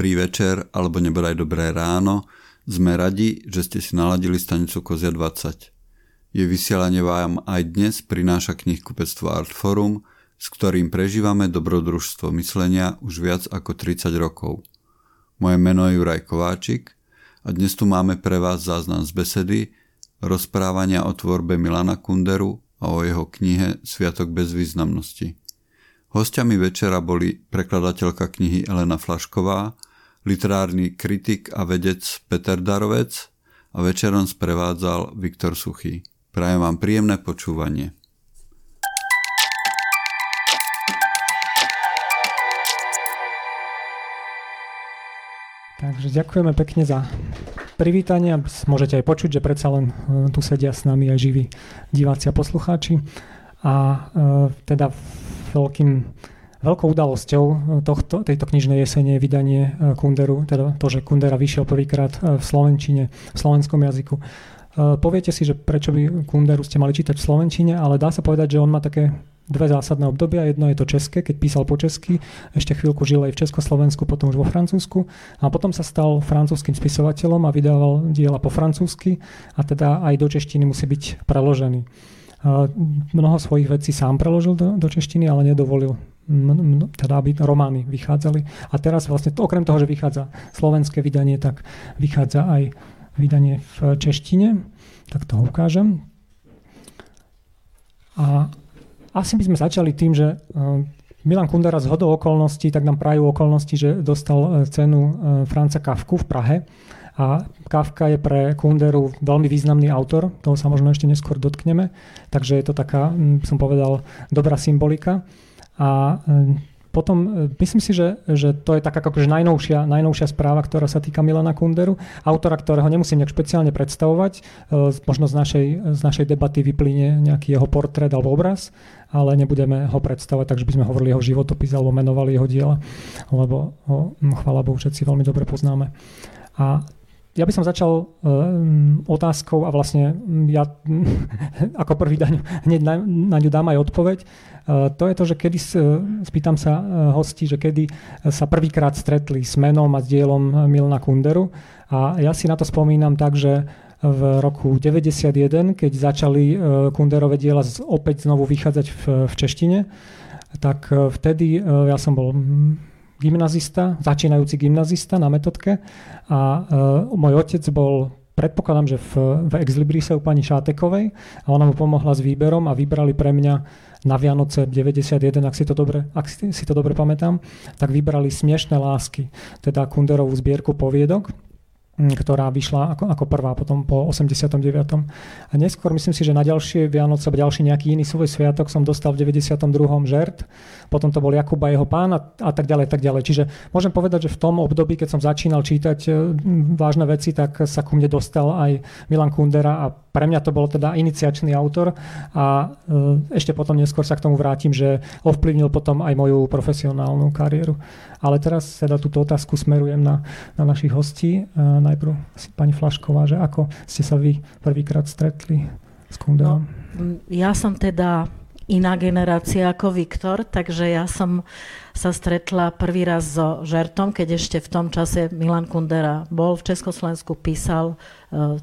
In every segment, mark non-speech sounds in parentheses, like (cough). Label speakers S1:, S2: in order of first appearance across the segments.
S1: dobrý večer alebo nebodaj dobré ráno. Sme radi, že ste si naladili stanicu Kozia 20. Je vysielanie vám aj dnes prináša knihkupectvo Artforum, s ktorým prežívame dobrodružstvo myslenia už viac ako 30 rokov. Moje meno je Juraj Kováčik a dnes tu máme pre vás záznam z besedy, rozprávania o tvorbe Milana Kunderu a o jeho knihe Sviatok bez významnosti. Hostiami večera boli prekladateľka knihy Elena Flašková, literárny kritik a vedec Peter Darovec a večerom sprevádzal Viktor Suchý. Prajem vám príjemné počúvanie.
S2: Takže ďakujeme pekne za privítanie. Môžete aj počuť, že predsa len e, tu sedia s nami aj živí diváci a poslucháči. A e, teda veľkým, veľkou udalosťou tohto, tejto knižnej jesene je vydanie e, Kunderu, teda to, že Kundera vyšiel prvýkrát e, v Slovenčine, v slovenskom jazyku. Poviete si, že prečo by Kunderu ste mali čítať v Slovenčine, ale dá sa povedať, že on má také dve zásadné obdobia. Jedno je to české, keď písal po česky, ešte chvíľku žil aj v Československu, potom už vo Francúzsku. A potom sa stal francúzským spisovateľom a vydával diela po francúzsky a teda aj do češtiny musí byť preložený. Mnoho svojich vecí sám preložil do, do češtiny, ale nedovolil teda aby romány vychádzali. A teraz vlastne okrem toho, že vychádza slovenské vydanie, tak vychádza aj vydanie v češtine. Tak to ukážem. A asi by sme začali tým, že e, Milan Kundera z hodou okolností, tak nám prajú okolnosti, že dostal e, cenu e, Franca Kafku v Prahe a Kafka je pre Kunderu veľmi významný autor, toho sa možno ešte neskôr dotkneme, takže je to taká, som povedal, dobrá symbolika. A mm, potom e, myslím si, že, že to je taká akože najnovšia, najnovšia správa, ktorá sa týka Milana Kunderu, autora, ktorého nemusím nejak špeciálne predstavovať. E, možno z našej, z našej debaty vyplyne nejaký jeho portrét alebo obraz, ale nebudeme ho predstavovať, takže by sme hovorili jeho životopis alebo menovali jeho diela, lebo ho, chvála Bohu, všetci veľmi dobre poznáme. A ja by som začal um, otázkou a vlastne ja (laughs) ako prvý daň, hneď na, na ňu dám aj odpoveď. Uh, to je to, že kedy, uh, spýtam sa hostí, že kedy sa prvýkrát stretli s menom a s dielom Milna Kunderu. A ja si na to spomínam tak, že v roku 91, keď začali Kunderové diela opäť znovu vychádzať v, v češtine, tak vtedy ja som bol gymnazista, začínajúci gymnazista na metodke. A uh, môj otec bol predpokladám, že v, v Exlibrise u pani Šátekovej a ona mu pomohla s výberom a vybrali pre mňa na Vianoce 91, ak si to dobre, ak si, si to dobre pamätám, tak vybrali Smiešné lásky, teda Kunderovú zbierku poviedok ktorá vyšla ako, ako prvá potom po 89. A neskôr myslím si, že na ďalšie Vianoce, ďalší nejaký iný svoj sviatok som dostal v 92. žert, potom to bol Jakub a jeho pán a, a tak ďalej, tak ďalej. Čiže môžem povedať, že v tom období, keď som začínal čítať e, vážne veci, tak sa ku mne dostal aj Milan Kundera a pre mňa to bol teda iniciačný autor a e, ešte potom neskôr sa k tomu vrátim, že ovplyvnil potom aj moju profesionálnu kariéru. Ale teraz teda túto otázku smerujem na, na našich hostí. E, najprv pani Flašková, že ako ste sa vy prvýkrát stretli s Kunderom?
S3: No, ja som teda iná generácia ako Viktor, takže ja som sa stretla prvý raz so Žertom, keď ešte v tom čase Milan Kundera bol v Československu, písal uh,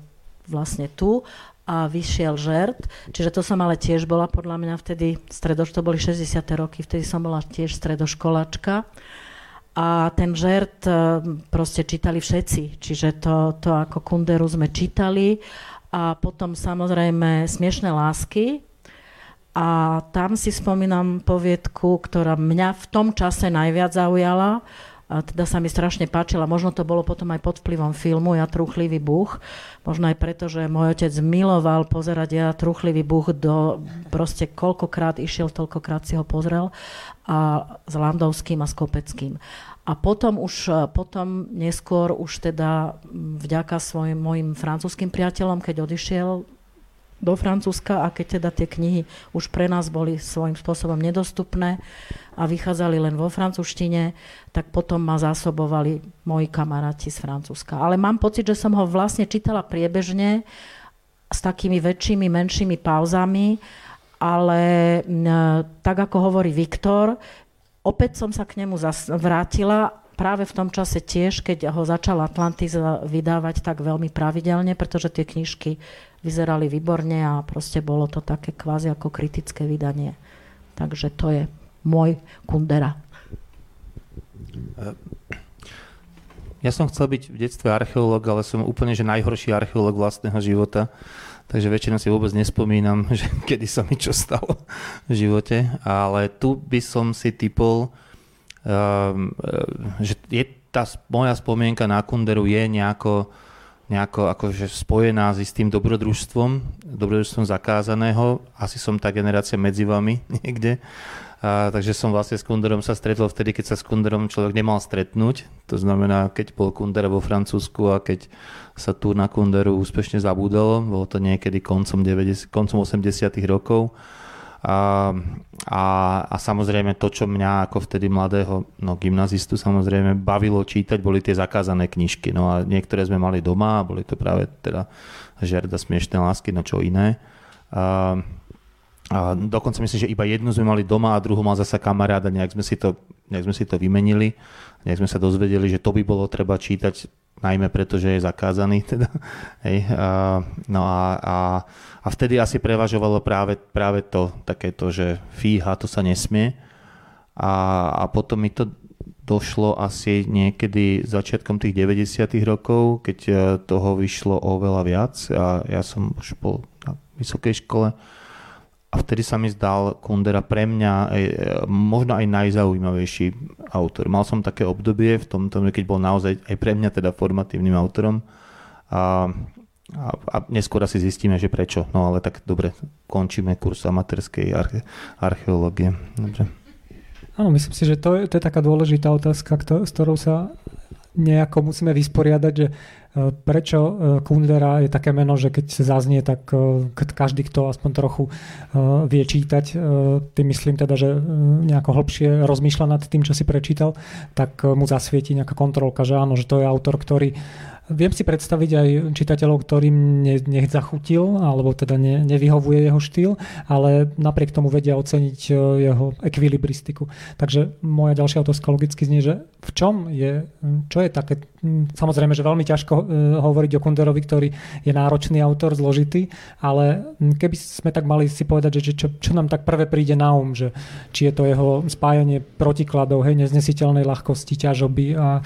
S3: vlastne tu a vyšiel žert. Čiže to som ale tiež bola podľa mňa vtedy, stredoš, to boli 60. roky, vtedy som bola tiež stredoškolačka. A ten žert e, proste čítali všetci. Čiže to, to ako Kunderu sme čítali. A potom samozrejme Smiešné lásky. A tam si spomínam poviedku, ktorá mňa v tom čase najviac zaujala a teda sa mi strašne páčila. Možno to bolo potom aj pod vplyvom filmu Ja truchlivý buch. Možno aj preto, že môj otec miloval pozerať Ja truchlivý buch do proste koľkokrát išiel, toľkokrát si ho pozrel a s Landovským a s Kopeckým. A potom už, potom neskôr už teda vďaka svojim mojim francúzským priateľom, keď odišiel do Francúzska a keď teda tie knihy už pre nás boli svojím spôsobom nedostupné a vychádzali len vo francúzštine, tak potom ma zásobovali moji kamaráti z Francúzska. Ale mám pocit, že som ho vlastne čítala priebežne s takými väčšími, menšími pauzami, ale tak ako hovorí Viktor, opäť som sa k nemu vrátila práve v tom čase tiež, keď ho začal Atlantis vydávať tak veľmi pravidelne, pretože tie knižky vyzerali výborne a proste bolo to také kvázi ako kritické vydanie. Takže to je môj Kundera.
S4: Ja som chcel byť v detstve archeológ, ale som úplne že najhorší archeológ vlastného života. Takže väčšinou si vôbec nespomínam, (laughs) že kedy sa mi čo stalo v živote. Ale tu by som si typol, um, že je tá moja spomienka na Kunderu je nejako, nejako akože spojená s tým dobrodružstvom, dobrodružstvom zakázaného. Asi som tá generácia medzi vami (laughs) niekde. A, takže som vlastne s Kunderom sa stretol vtedy, keď sa s Kunderom človek nemal stretnúť. To znamená, keď bol Kunder vo Francúzsku a keď sa tu na Kunderu úspešne zabúdalo. Bolo to niekedy koncom, 90, koncom 80 rokov. A, a, a samozrejme to, čo mňa ako vtedy mladého no, gymnazistu samozrejme bavilo čítať, boli tie zakázané knižky. No a niektoré sme mali doma, boli to práve teda Žerda smiešné lásky, no čo iné. A, a dokonca myslím, že iba jednu sme mali doma a druhú mal zasa kamarát a nejak sme si to, nejak sme si to vymenili. Nejak sme sa dozvedeli, že to by bolo treba čítať najmä preto, že je zakázaný. (laughs) Teda. Hej, a, no a, a, a vtedy asi prevažovalo práve, práve to, takéto, že fíha, to sa nesmie. A, a potom mi to došlo asi niekedy začiatkom tých 90. rokov, keď e, toho vyšlo oveľa viac a ja som už bol na vysokej škole vtedy sa mi zdal Kundera pre mňa e, možno aj najzaujímavejší autor. Mal som také obdobie v tomto, keď bol naozaj aj pre mňa teda formatívnym autorom. A, a, a neskôr asi zistíme, že prečo. No ale tak dobre, končíme kurz amatérskej arche, archeológie. Dobre.
S2: Áno, myslím si, že to je, to je taká dôležitá otázka, kto, s ktorou sa nejako musíme vysporiadať, že E, prečo e, Kundera je také meno, že keď sa zaznie, tak e, každý, kto aspoň trochu vie čítať, tým myslím teda, že nejako hlbšie rozmýšľa nad tým, čo si prečítal, tak mu zasvieti nejaká kontrolka, že áno, že to je autor, ktorý Viem si predstaviť aj čitateľov, ktorým ne, nech zachutil, alebo teda ne, nevyhovuje jeho štýl, ale napriek tomu vedia oceniť e, jeho ekvilibristiku. Takže moja ďalšia otázka logicky znie, že v čom je, čo je také, samozrejme, že veľmi ťažko e, hovoriť o Kunderovi, ktorý je náročný autor, zložitý, ale keby sme tak mali si povedať, že čo, čo nám tak prvé príde na um, že či je to jeho spájanie protikladov, hej, neznesiteľnej ľahkosti, ťažoby a e,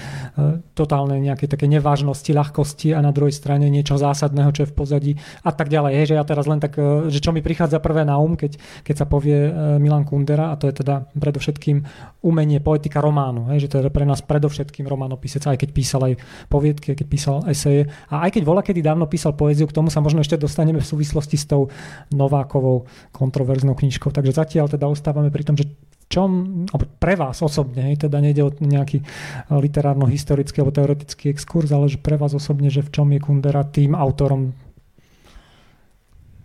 S2: totálne nejaké také nevážnosti ľahkosti a na druhej strane niečo zásadného, čo je v pozadí a tak ďalej. Hej, že ja teraz len tak, e, že čo mi prichádza prvé na um, keď, keď sa povie e, Milan Kundera a to je teda predovšetkým umenie, poetika románu. Hej, že to je pre nás predovšetkým románopisec, aj keď písal aj poviedky, keď písal eseje a aj keď vola kedy dávno písal poéziu, k tomu sa možno ešte dostaneme v súvislosti s tou Novákovou kontroverznou knižkou. Takže zatiaľ teda ostávame pri tom, že čom, pre vás osobne, hej, teda nejde o nejaký literárno-historický alebo teoretický exkurs, ale že pre vás osobne, že v čom je Kundera tým autorom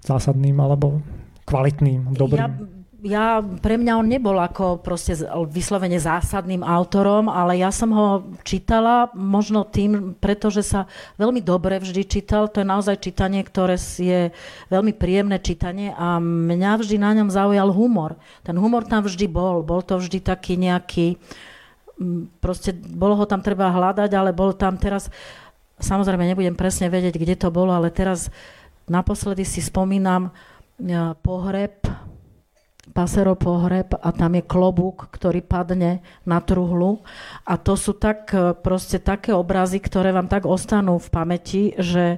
S2: zásadným alebo kvalitným, dobrým?
S3: Ja ja, pre mňa on nebol ako proste vyslovene zásadným autorom, ale ja som ho čítala možno tým, pretože sa veľmi dobre vždy čítal. To je naozaj čítanie, ktoré je veľmi príjemné čítanie a mňa vždy na ňom zaujal humor. Ten humor tam vždy bol. Bol to vždy taký nejaký... Proste bolo ho tam treba hľadať, ale bol tam teraz... Samozrejme, nebudem presne vedieť, kde to bolo, ale teraz naposledy si spomínam e, pohreb pasero pohreb a tam je klobúk, ktorý padne na truhlu. A to sú tak e, proste také obrazy, ktoré vám tak ostanú v pamäti, že e,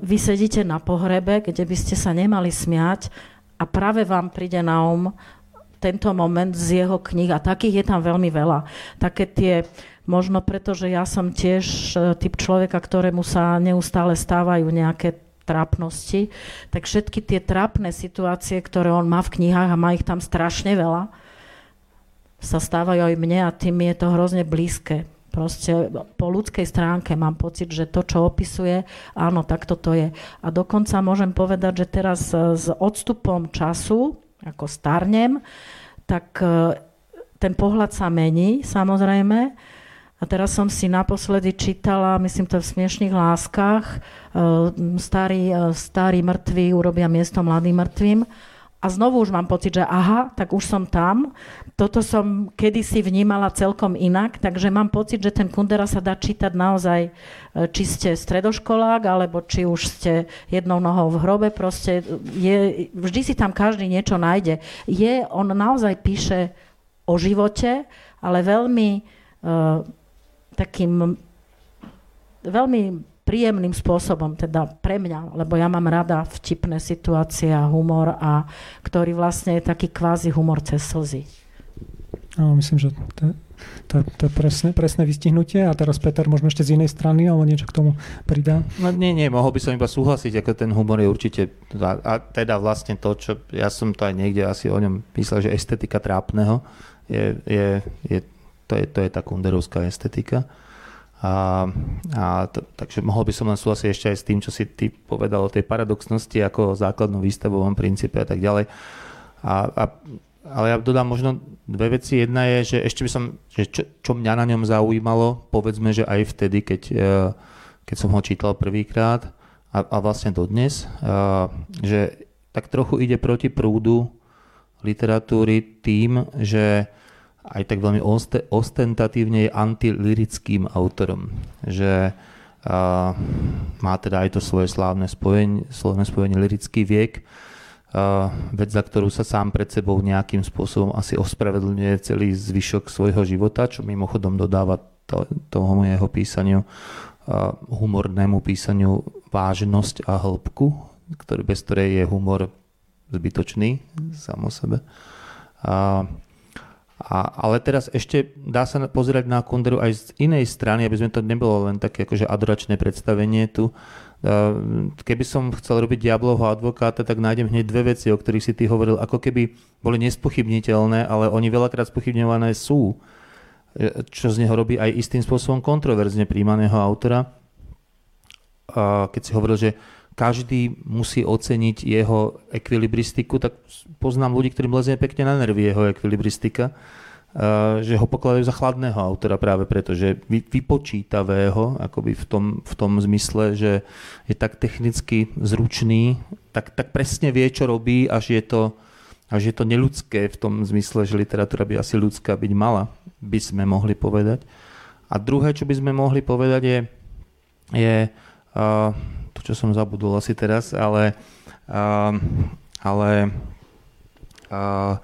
S3: vy sedíte na pohrebe, kde by ste sa nemali smiať a práve vám príde na um tento moment z jeho kníh a takých je tam veľmi veľa. Také tie, možno preto, že ja som tiež e, typ človeka, ktorému sa neustále stávajú nejaké trápnosti, tak všetky tie trápne situácie, ktoré on má v knihách a má ich tam strašne veľa, sa stávajú aj mne a tým je to hrozne blízke. Proste po ľudskej stránke mám pocit, že to, čo opisuje, áno, tak toto je. A dokonca môžem povedať, že teraz s odstupom času, ako starnem, tak e, ten pohľad sa mení, samozrejme, a teraz som si naposledy čítala, myslím to v Smiešných láskach, starí, e, starí mŕtvi urobia miesto mladým mŕtvým. a znovu už mám pocit, že aha, tak už som tam. Toto som kedysi vnímala celkom inak, takže mám pocit, že ten Kundera sa dá čítať naozaj, e, či ste stredoškolák, alebo či už ste jednou nohou v hrobe, proste je, vždy si tam každý niečo nájde. Je, on naozaj píše o živote, ale veľmi uh, takým veľmi príjemným spôsobom, teda pre mňa, lebo ja mám rada vtipné situácie a humor, a ktorý vlastne je taký kvázi humor cez slzy.
S2: No, myslím, že to, to, to je presné, presné vystihnutie a teraz Peter možno ešte z inej strany alebo niečo k tomu pridá.
S4: No nie, nie, mohol by som iba súhlasiť, ako ten humor je určite, a, a teda vlastne to, čo ja som to aj niekde asi o ňom myslel, že estetika trápneho je, je, je, to, je, to je tá kunderovská estetika. A, a to, takže mohol by som len súhlasiť ešte aj s tým, čo si ty povedal o tej paradoxnosti ako základnom výstavovom princípe a tak ďalej. A, a, ale ja dodám možno dve veci. Jedna je, že ešte by som, že čo, čo mňa na ňom zaujímalo, povedzme, že aj vtedy, keď, e, keď som ho čítal prvýkrát a, a vlastne dodnes, a, e, že tak trochu ide proti prúdu literatúry tým, že aj tak veľmi ostentatívne je antilirickým autorom. Že uh, má teda aj to svoje slávne spojenie, slávne spojenie lirický viek, uh, vec, za ktorú sa sám pred sebou nejakým spôsobom asi ospravedlňuje celý zvyšok svojho života, čo mimochodom dodáva to, tomu jeho písaniu, uh, humornému písaniu vážnosť a hĺbku, ktorý, bez ktorej je humor zbytočný sám o sebe. Uh, a, ale teraz ešte dá sa pozerať na Kunderu aj z inej strany, aby sme to nebolo len také akože adoračné predstavenie tu. Keby som chcel robiť diablovho advokáta, tak nájdem hneď dve veci, o ktorých si ty hovoril, ako keby boli nespochybniteľné, ale oni veľakrát spochybňované sú, e, čo z neho robí aj istým spôsobom kontroverzne príjmaného autora. Keď si hovoril, že každý musí oceniť jeho ekvilibristiku, tak poznám ľudí, ktorým lezie pekne na nervy jeho ekvilibristika, že ho pokladajú za chladného autora práve preto, že vypočítavého, akoby v tom, v tom zmysle, že je tak technicky zručný, tak, tak presne vie, čo robí, až je to, až je to neľudské v tom zmysle, že literatúra by asi ľudská byť mala, by sme mohli povedať. A druhé, čo by sme mohli povedať, je, je uh, čo som zabudol asi teraz, ale, uh, ale uh,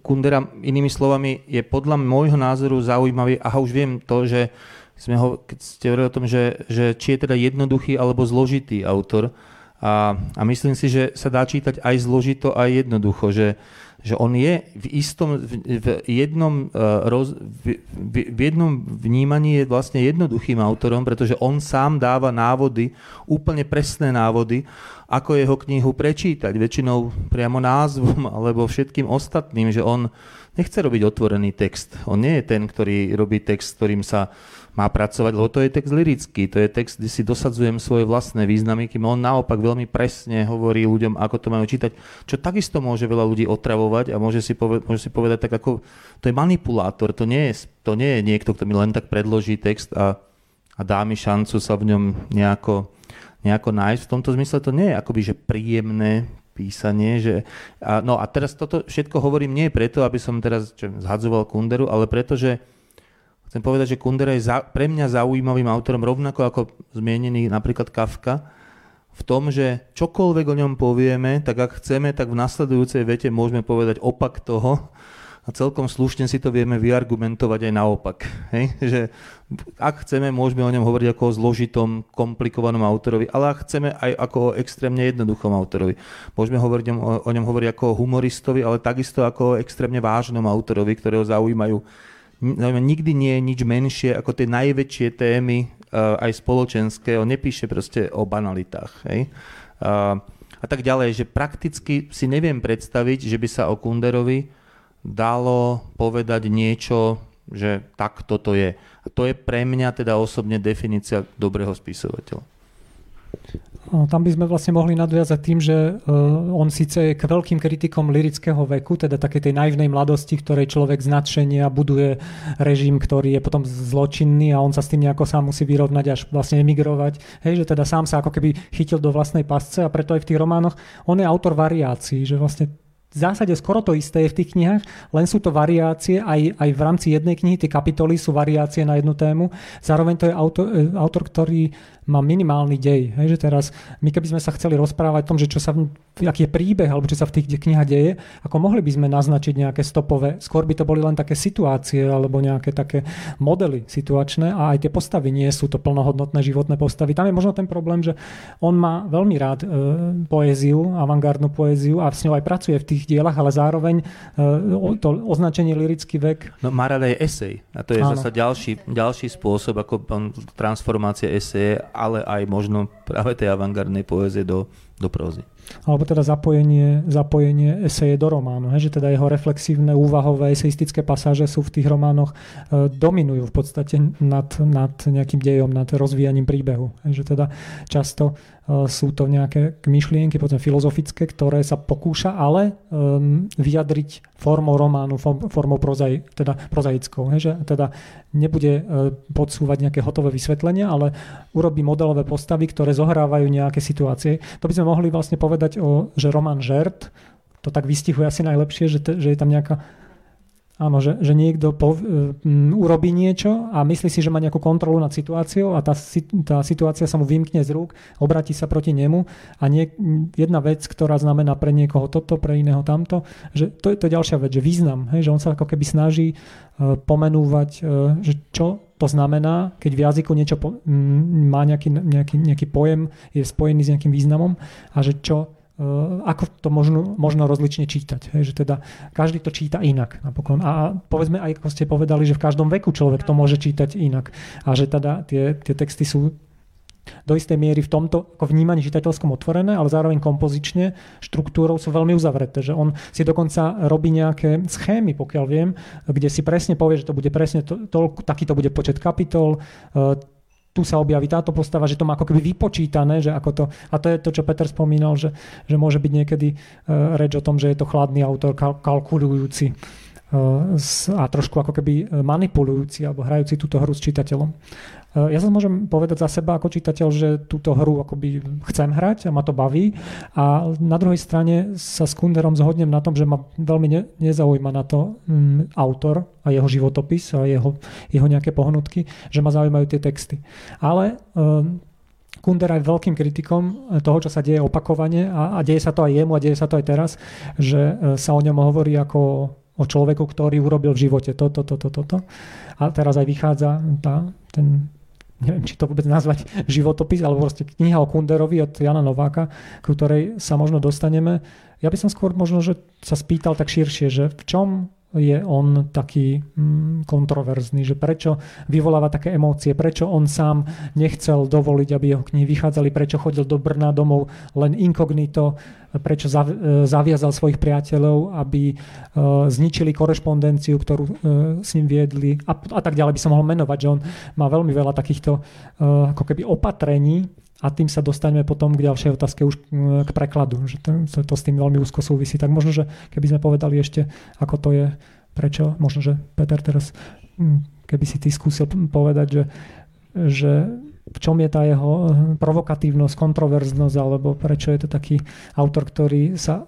S4: Kundera inými slovami je podľa môjho názoru zaujímavý, aha už viem to, že sme ho, keď ste hovorili o tom, že, že či je teda jednoduchý alebo zložitý autor. A, a myslím si, že sa dá čítať aj zložito, aj jednoducho, že, že on je v istom, v jednom, v, v jednom vnímaní je vlastne jednoduchým autorom, pretože on sám dáva návody, úplne presné návody, ako jeho knihu prečítať, väčšinou priamo názvom (laughs) alebo všetkým ostatným, že on nechce robiť otvorený text. On nie je ten, ktorý robí text, ktorým sa má pracovať, lebo to je text lirický, to je text, kde si dosadzujem svoje vlastné významy, kým on naopak veľmi presne hovorí ľuďom, ako to majú čítať, čo takisto môže veľa ľudí otravovať a môže si, poved- môže si povedať tak ako, to je manipulátor, to nie je, to nie je niekto, kto mi len tak predloží text a, a dá mi šancu sa v ňom nejako, nejako nájsť. V tomto zmysle to nie je akoby, že príjemné písanie, že, a, no a teraz toto všetko hovorím nie preto, aby som teraz čo, zhadzoval Kunderu, ale preto, že Chcem povedať, že Kundera je za, pre mňa zaujímavým autorom, rovnako ako zmienený napríklad Kafka, v tom, že čokoľvek o ňom povieme, tak ak chceme, tak v nasledujúcej vete môžeme povedať opak toho a celkom slušne si to vieme vyargumentovať aj naopak. Hej? Že ak chceme, môžeme o ňom hovoriť ako o zložitom, komplikovanom autorovi, ale ak chceme aj ako o extrémne jednoduchom autorovi. Môžeme hovoriť o, o ňom hovoriť ako o humoristovi, ale takisto ako o extrémne vážnom autorovi, ktorého zaujímajú nikdy nie je nič menšie ako tie najväčšie témy, uh, aj spoločenské. On nepíše proste o banalitách. Hej? Uh, a tak ďalej, že prakticky si neviem predstaviť, že by sa o Kunderovi dalo povedať niečo, že tak toto je. A to je pre mňa teda osobne definícia dobrého spisovateľa.
S2: Tam by sme vlastne mohli nadviazať tým, že e, on síce je k veľkým kritikom lirického veku, teda také tej naivnej mladosti, ktorej človek z nadšenia buduje režim, ktorý je potom zločinný a on sa s tým nejako sám musí vyrovnať až vlastne emigrovať. Hej, že teda sám sa ako keby chytil do vlastnej pasce a preto aj v tých románoch on je autor variácií, že vlastne v zásade skoro to isté je v tých knihách, len sú to variácie, aj, aj v rámci jednej knihy tie kapitoly sú variácie na jednu tému. Zároveň to je autor, e, autor ktorý má minimálny dej. Hej, že teraz my keby sme sa chceli rozprávať o tom, že čo sa, aký je príbeh alebo čo sa v tých knihách deje, ako mohli by sme naznačiť nejaké stopové, skôr by to boli len také situácie alebo nejaké také modely situačné a aj tie postavy nie sú to plnohodnotné životné postavy. Tam je možno ten problém, že on má veľmi rád e, poéziu, avantgardnú poéziu a s ňou aj pracuje v tých dielach, ale zároveň e, to označenie lirický vek.
S4: No má aj esej a to je zase ďalší, ďalší spôsob ako transformácia eseje ale aj možno práve tej avantgardnej poézie do, do prózy.
S2: Alebo teda zapojenie, zapojenie eseje do románu, he? že teda jeho reflexívne, úvahové, eseistické pasáže sú v tých románoch, e, dominujú v podstate nad, nad nejakým dejom, nad rozvíjaním príbehu. He? Že teda často e, sú to nejaké myšlienky, povedzme filozofické, ktoré sa pokúša ale um, vyjadriť formou románu, formou prozai, teda prozaickou. He? Že teda nebude uh, podsúvať nejaké hotové vysvetlenia, ale urobí modelové postavy, ktoré zohrávajú nejaké situácie. To by sme mohli vlastne povedať povedať, o, že Roman Žert, to tak vystihuje asi najlepšie, že, te, že je tam nejaká Áno, že, že niekto po, um, urobí niečo a myslí si, že má nejakú kontrolu nad situáciou a tá, tá situácia sa mu vymkne z rúk, obratí sa proti nemu a nie, jedna vec, ktorá znamená pre niekoho toto, pre iného tamto, že to, to je ďalšia vec, že význam, hej, že on sa ako keby snaží uh, pomenúvať, uh, že čo to znamená, keď v jazyku niečo po, um, má nejaký, nejaký, nejaký pojem, je spojený s nejakým významom a že čo Eh, ako to možno, možno rozlične čítať. Hej, že teda každý to číta inak napokon. A povedzme aj, ako ste povedali, že v každom veku človek to môže čítať inak. A že teda tie, tie texty sú do istej miery v tomto ako vnímaní čitateľskom otvorené, ale zároveň kompozične, štruktúrou sú veľmi uzavreté. Že on si dokonca robí nejaké schémy, pokiaľ viem, kde si presne povie, že to bude presne to, to, taký to bude počet kapitol, eh, tu sa objaví táto postava, že to má ako keby vypočítané, že ako to, a to je to, čo Peter spomínal, že, že môže byť niekedy uh, reč o tom, že je to chladný autor, kal- kalkulujúci uh, a trošku ako keby manipulujúci alebo hrajúci túto hru s čitateľom. Ja sa môžem povedať za seba ako čitateľ, že túto hru akoby chcem hrať a ma to baví a na druhej strane sa s Kunderom zhodnem na tom, že ma veľmi ne, nezaujíma na to um, autor a jeho životopis a jeho, jeho nejaké pohnutky, že ma zaujímajú tie texty. Ale um, Kunder je veľkým kritikom toho, čo sa deje opakovane a, a deje sa to aj jemu a deje sa to aj teraz, že e, sa o ňom hovorí ako o človeku, ktorý urobil v živote toto, toto, toto. To. A teraz aj vychádza tá, ten neviem, či to vôbec nazvať (laughs) životopis, alebo proste kniha o Kunderovi od Jana Nováka, k ktorej sa možno dostaneme. Ja by som skôr možno, že sa spýtal tak širšie, že v čom je on taký mm, kontroverzný, že prečo vyvoláva také emócie, prečo on sám nechcel dovoliť, aby jeho knihy vychádzali, prečo chodil do Brna domov len inkognito, prečo e, zaviazal svojich priateľov, aby e, zničili korešpondenciu, ktorú e, s ním viedli a, tak ďalej by som mohol menovať, že on má veľmi veľa takýchto ako keby opatrení, a tým sa dostaneme potom k ďalšej otázke už k prekladu, že to, to s tým veľmi úzko súvisí. Tak možno, že keby sme povedali ešte, ako to je, prečo, možno, že Peter teraz, hm, keby si ty skúsil povedať, že, že v čom je tá jeho hm, provokatívnosť, kontroverznosť, alebo prečo je to taký autor, ktorý sa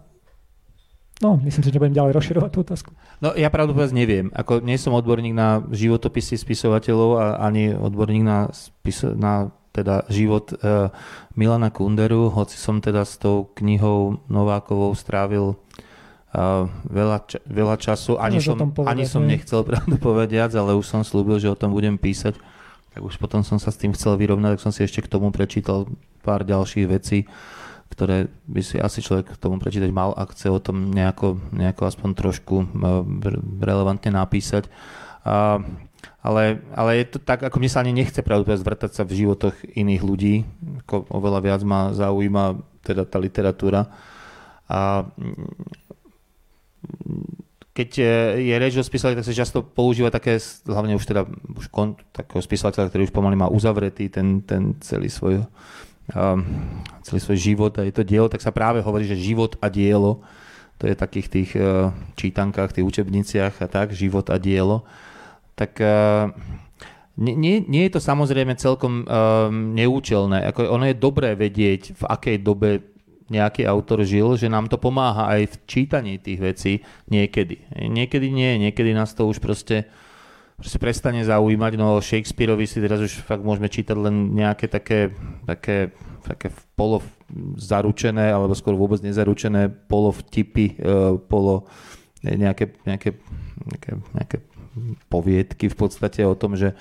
S2: No, myslím si, že nebudem ďalej rozširovať tú otázku.
S4: No, ja pravdu povedať neviem. Ako nie som odborník na životopisy spisovateľov a ani odborník na, spiso- na teda život uh, Milana Kunderu, hoci som teda s tou knihou Novákovou strávil uh, veľa, ča- veľa času. Ani som, povedať, ani som nechcel (laughs) pravdu povedať, ale už som slúbil, že o tom budem písať. Tak už potom som sa s tým chcel vyrovnať, tak som si ešte k tomu prečítal pár ďalších vecí, ktoré by si asi človek k tomu prečítať mal, ak chce o tom nejako, nejako aspoň trošku uh, relevantne napísať. Uh, ale, ale je to tak, ako mne sa ani nechce pravdu zvrtať sa v životoch iných ľudí, ako oveľa viac ma zaujíma teda tá literatúra. A keď je reč o spisovateľi, tak sa často používa také, hlavne už teda už kon, takého spisovateľa, ktorý už pomaly má uzavretý ten, ten celý svoj celý svoj život a je to dielo, tak sa práve hovorí, že život a dielo, to je v takých tých uh, čítankách, tých učebniciach a tak, život a dielo, tak uh, nie, nie, nie je to samozrejme celkom um, neúčelné. Ako ono je dobré vedieť, v akej dobe nejaký autor žil, že nám to pomáha aj v čítaní tých vecí niekedy. Niekedy nie, niekedy nás to už proste, proste prestane zaujímať, no Shakespeareovi si teraz už fakt môžeme čítať len nejaké také, také, také polo zaručené, alebo skôr vôbec nezaručené polo vtipy, uh, polo nejaké, nejaké, nejaké, nejaké poviedky v podstate o tom, že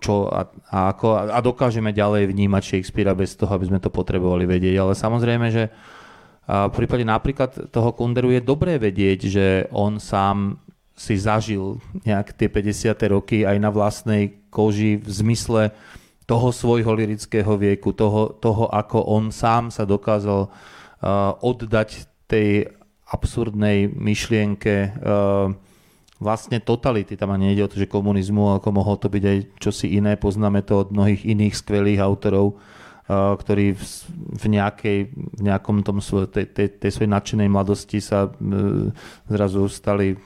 S4: čo a, a ako a dokážeme ďalej vnímať Shakespearea bez toho, aby sme to potrebovali vedieť. Ale samozrejme, že v prípade napríklad toho Kunderu je dobré vedieť, že on sám si zažil nejak tie 50. roky aj na vlastnej koži v zmysle toho svojho lirického vieku, toho, toho ako on sám sa dokázal uh, oddať tej absurdnej myšlienke uh, vlastne totality. Tam ani nejde o to, že komunizmu, ako mohlo to byť aj čosi iné. Poznáme to od mnohých iných skvelých autorov, uh, ktorí v, nejakej, v nejakom tom svoj, tej, tej, tej svojej nadšenej mladosti sa uh, zrazu stali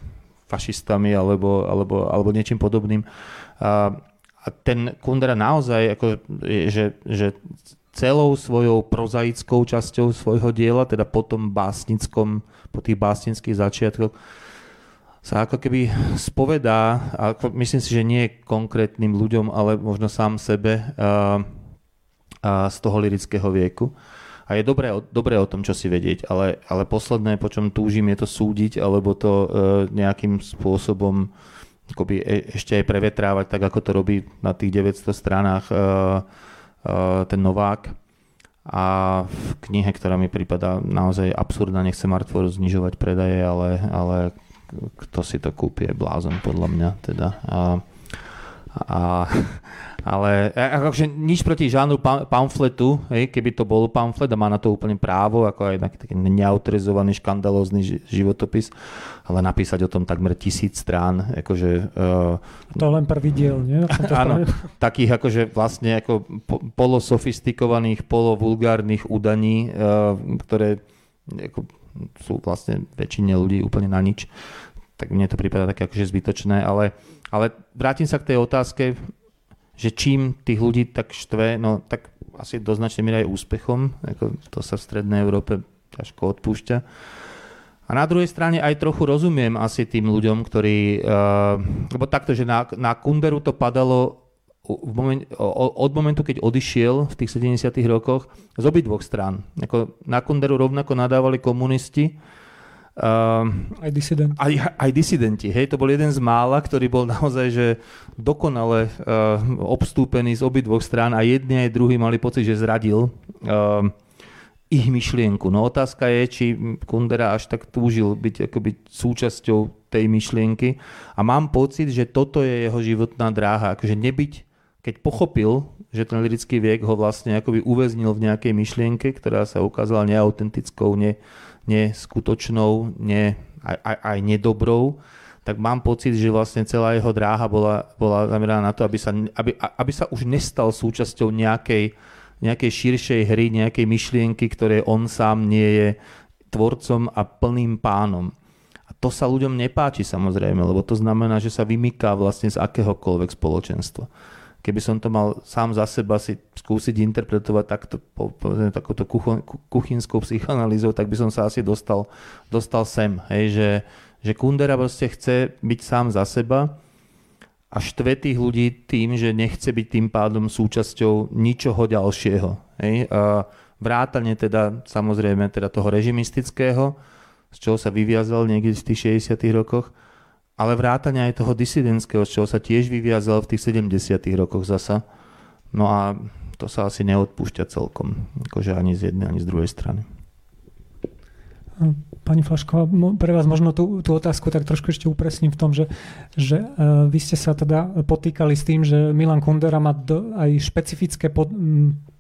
S4: fašistami alebo, alebo, alebo niečím podobným. Uh, a ten Kundera naozaj, ako, že, že celou svojou prozaickou časťou svojho diela, teda po tom básnickom, po tých básnických začiatkoch, sa ako keby spovedá, a myslím si, že nie konkrétnym ľuďom, ale možno sám sebe a, a z toho lirického vieku. A je dobré, dobré o tom, čo si vedieť, ale, ale posledné, po čom túžim, je to súdiť, alebo to e, nejakým spôsobom akoby e, ešte aj prevetrávať, tak ako to robí na tých 900 stranách e, e, ten Novák. A v knihe, ktorá mi prípada naozaj absurdná, nechcem Artfor znižovať predaje, ale, ale kto si to kúpi je blázon podľa mňa teda. A, a, ale akože nič proti žánru pamfletu, hej, keby to bol pamflet a má na to úplne právo, ako aj taký neautorizovaný škandalózny životopis, ale napísať o tom takmer tisíc strán, akože... Uh,
S2: to len prvý diel, nie?
S4: áno, takých akože vlastne ako polosofistikovaných, polovulgárnych údaní, uh, ktoré ako, sú vlastne väčšine ľudí úplne na nič, tak mne to prípada také akože zbytočné, ale, ale vrátim sa k tej otázke, že čím tých ľudí tak štve, no tak asi do značnej miery aj úspechom, ako to sa v Strednej Európe ťažko odpúšťa. A na druhej strane aj trochu rozumiem asi tým ľuďom, ktorí, uh, lebo takto, že na, na Kunderu to padalo v moment, od momentu, keď odišiel v tých 70 rokoch z obidvoch strán. Ako na Kunderu rovnako nadávali komunisti,
S2: Uh, aj disidenti.
S4: Aj, aj disidenti, hej, to bol jeden z mála, ktorý bol naozaj, že dokonale uh, obstúpený z obidvoch strán a jedni aj druhý mali pocit, že zradil uh, ich myšlienku. No otázka je, či Kundera až tak túžil byť akoby súčasťou tej myšlienky a mám pocit, že toto je jeho životná dráha, akože nebyť keď pochopil, že ten lirický viek ho vlastne akoby uväznil v nejakej myšlienke, ktorá sa ukázala neautentickou, ne, neskutočnou, ne, aj, aj, aj nedobrou, tak mám pocit, že vlastne celá jeho dráha bola, bola zameraná na to, aby sa, aby, aby sa už nestal súčasťou nejakej, nejakej širšej hry, nejakej myšlienky, ktoré on sám nie je tvorcom a plným pánom. A to sa ľuďom nepáči samozrejme, lebo to znamená, že sa vymyká vlastne z akéhokoľvek spoločenstva keby som to mal sám za seba si skúsiť interpretovať takto, povedzme, takouto kuchynskou psychoanalýzou, tak by som sa asi dostal, dostal sem. Hej, že, že Kundera proste chce byť sám za seba a štve tých ľudí tým, že nechce byť tým pádom súčasťou ničoho ďalšieho. Hej. A vrátane teda samozrejme teda toho režimistického, z čoho sa vyviazal niekde v tých 60 rokoch, ale vrátania aj toho disidentského, z čoho sa tiež vyviazal v tých 70 rokoch zasa. No a to sa asi neodpúšťa celkom, akože ani z jednej, ani z druhej strany.
S2: Pani Flašková, pre vás možno tú, tú otázku tak trošku ešte upresním v tom, že, že uh, vy ste sa teda potýkali s tým, že Milan Kundera má do, aj špecifické pod,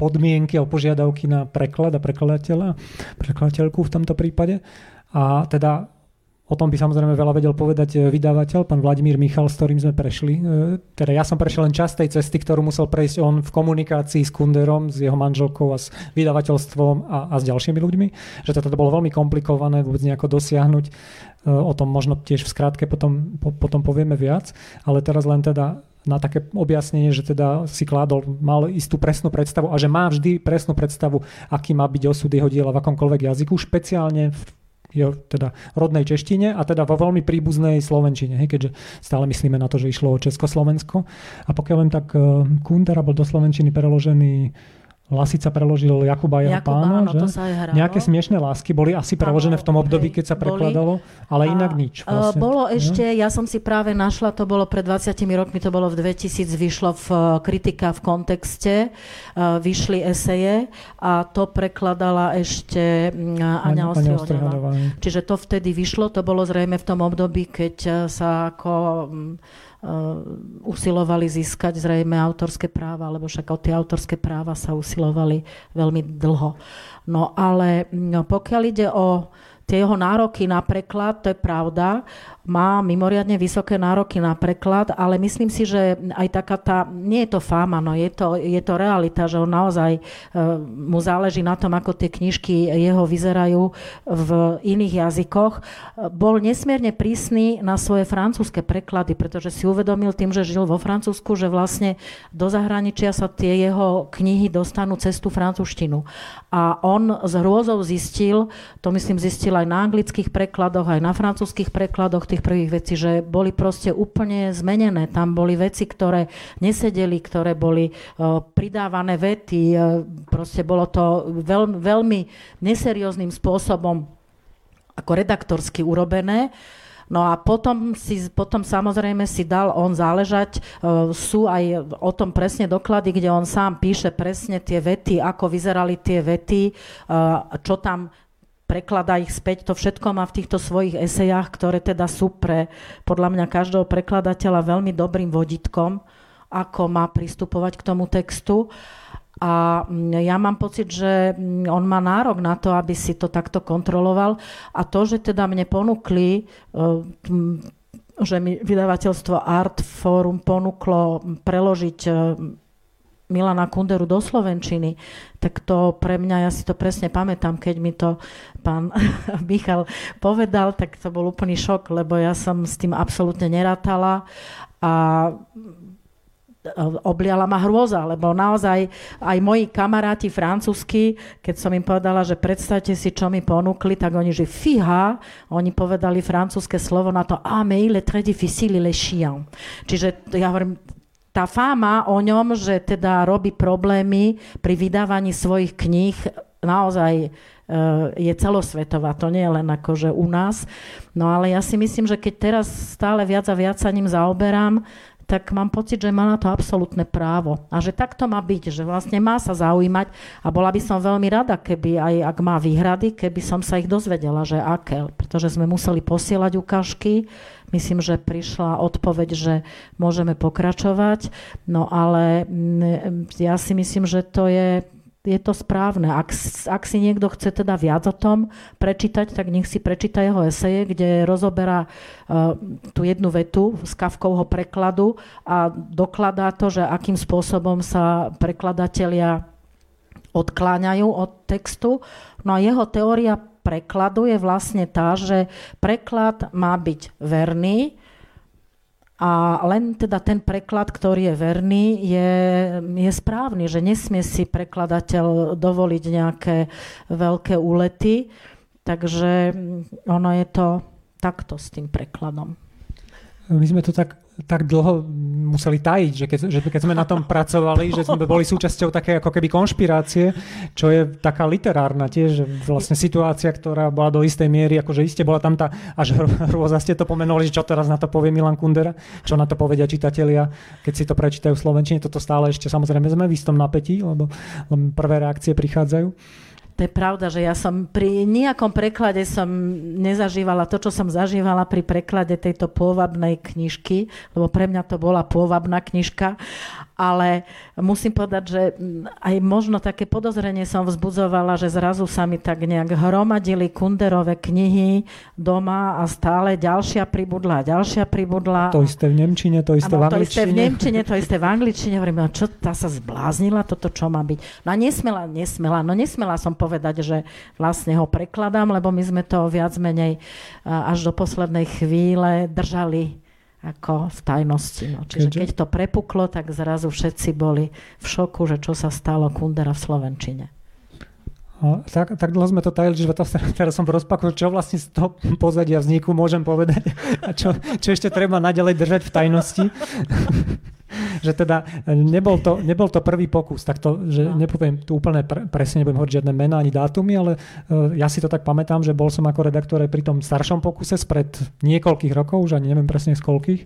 S2: podmienky alebo požiadavky na preklad a prekladateľa, prekladateľku v tomto prípade. A teda O tom by samozrejme veľa vedel povedať e, vydavateľ, pán Vladimír Michal, s ktorým sme prešli. E, teda ja som prešiel len časť tej cesty, ktorú musel prejsť on v komunikácii s Kunderom, s jeho manželkou a s vydavateľstvom a, a s ďalšími ľuďmi. Že to teda bolo veľmi komplikované vôbec nejako dosiahnuť. E, o tom možno tiež v skratke potom, po, potom povieme viac. Ale teraz len teda na také objasnenie, že teda si kládol, mal istú presnú predstavu a že má vždy presnú predstavu, aký má byť osud jeho diela v akomkoľvek jazyku, špeciálne v je teda rodnej češtine a teda vo veľmi príbuznej slovenčine, hej, keďže stále myslíme na to, že išlo o Československo. A pokiaľ viem, tak eh, Kundera bol do slovenčiny preložený Lasica preložil Jakuba a jeho Jakuba, pána,
S3: áno,
S2: že?
S3: To sa aj hralo.
S2: Nejaké smiešné lásky boli asi preložené v tom období, keď sa prekladalo, ale a, inak nič.
S3: Vlastne. Bolo ešte, ja som si práve našla, to bolo pred 20 rokmi, to bolo v 2000, vyšlo v eh, kritika v kontexte, eh, vyšli eseje a to prekladala ešte mm, Aňa Ostrihadová. Čiže to vtedy vyšlo, to bolo zrejme v tom období, keď sa ako mm, usilovali získať zrejme autorské práva, lebo však o tie autorské práva sa usilovali veľmi dlho. No ale no, pokiaľ ide o tie jeho nároky na preklad, to je pravda, má mimoriadne vysoké nároky na preklad, ale myslím si, že aj taká tá, nie je to fáma, no je to, je to realita, že on naozaj e, mu záleží na tom, ako tie knižky jeho vyzerajú v iných jazykoch. Bol nesmierne prísny na svoje francúzske preklady, pretože si uvedomil tým, že žil vo Francúzsku, že vlastne do zahraničia sa tie jeho knihy dostanú cez tú francúzštinu. A on s hrôzou zistil, to myslím zistil aj na anglických prekladoch, aj na francúzských prekladoch tých prvých vecí, že boli proste úplne zmenené. Tam boli veci, ktoré nesedeli, ktoré boli uh, pridávané vety. Uh, proste bolo to veľ, veľmi neserióznym spôsobom ako redaktorsky urobené. No a potom, si, potom samozrejme si dal on záležať. Uh, sú aj o tom presne doklady, kde on sám píše presne tie vety, ako vyzerali tie vety, čo tam prekladá ich späť. To všetko má v týchto svojich esejách, ktoré teda sú pre podľa mňa každého prekladateľa veľmi dobrým vodítkom, ako má pristupovať k tomu textu. A mm, ja mám pocit, že mm, on má nárok na to, aby si to takto kontroloval. A to, že teda mne ponúkli, e, že mi vydavateľstvo Art Forum ponúklo preložiť e, Milana Kunderu do Slovenčiny, tak to pre mňa, ja si to presne pamätám, keď mi to pán (laughs) Michal povedal, tak to bol úplný šok, lebo ja som s tým absolútne nerátala a obliala ma hrôza, lebo naozaj aj moji kamaráti francúzsky, keď som im povedala, že predstavte si, čo mi ponúkli, tak oni, že fiha, oni povedali francúzske slovo na to, ah, mais il très difficile, il est chiant. Čiže ja hovorím, tá fáma o ňom, že teda robí problémy pri vydávaní svojich kníh, naozaj e, je celosvetová, to nie je len akože u nás. No ale ja si myslím, že keď teraz stále viac a viac sa ním zaoberám, tak mám pocit, že má na to absolútne právo. A že takto má byť, že vlastne má sa zaujímať a bola by som veľmi rada, keby aj ak má výhrady, keby som sa ich dozvedela, že aké. Pretože sme museli posielať ukážky, Myslím, že prišla odpoveď, že môžeme pokračovať, no ale ja si myslím, že to je je to správne. Ak, ak si niekto chce teda viac o tom prečítať, tak nech si prečíta jeho eseje, kde rozoberá uh, tú jednu vetu z Kavkovho prekladu a dokladá to, že akým spôsobom sa prekladatelia odkláňajú od textu. No a jeho teória prekladu je vlastne tá, že preklad má byť verný a len teda ten preklad, ktorý je verný, je, je správny, že nesmie si prekladateľ dovoliť nejaké veľké úlety. Takže ono je to takto s tým prekladom.
S2: My sme to tak tak dlho museli tajiť, že keď, že keď sme na tom pracovali, že sme boli súčasťou také ako keby konšpirácie, čo je taká literárna tiež, že vlastne situácia, ktorá bola do istej miery, akože iste bola tam tá, až hrôza ste to pomenovali, že čo teraz na to povie Milan Kundera, čo na to povedia čitatelia, keď si to prečítajú v Slovenčine, toto stále ešte samozrejme sme v istom napätí, lebo prvé reakcie prichádzajú.
S3: To je pravda, že ja som pri nejakom preklade som nezažívala to, čo som zažívala pri preklade tejto pôvabnej knižky, lebo pre mňa to bola pôvabná knižka. Ale musím povedať, že aj možno také podozrenie som vzbudzovala, že zrazu sa mi tak nejak hromadili kunderové knihy doma a stále ďalšia pribudla, ďalšia pribudla.
S2: To isté v Nemčine, to isté
S3: ano,
S2: v angličtine.
S3: To isté v Nemčine, to isté v angličtine. Hovorím, no čo, tá sa zbláznila, toto čo má byť. No a nesmela, nesmela, no nesmela som povedať, že vlastne ho prekladám, lebo my sme to viac menej až do poslednej chvíle držali ako v tajnosti. No. Čiže keď to prepuklo, tak zrazu všetci boli v šoku, že čo sa stalo Kundera v Slovenčine.
S2: A tak, tak dlho sme to tajili, že to, (laughs) teraz som rozpakoval, čo vlastne z toho pozadia vzniku môžem povedať (laughs) a čo, čo ešte treba naďalej držať v tajnosti. (laughs) (laughs) že teda e, nebol to, nebol to prvý pokus, tak to, že no. nepoviem tu úplne pre, presne, nebudem hovoriť žiadne mená ani dátumy, ale uh, ja si to tak pamätám, že bol som ako redaktor aj pri tom staršom pokuse spred niekoľkých rokov, už ani neviem presne z koľkých,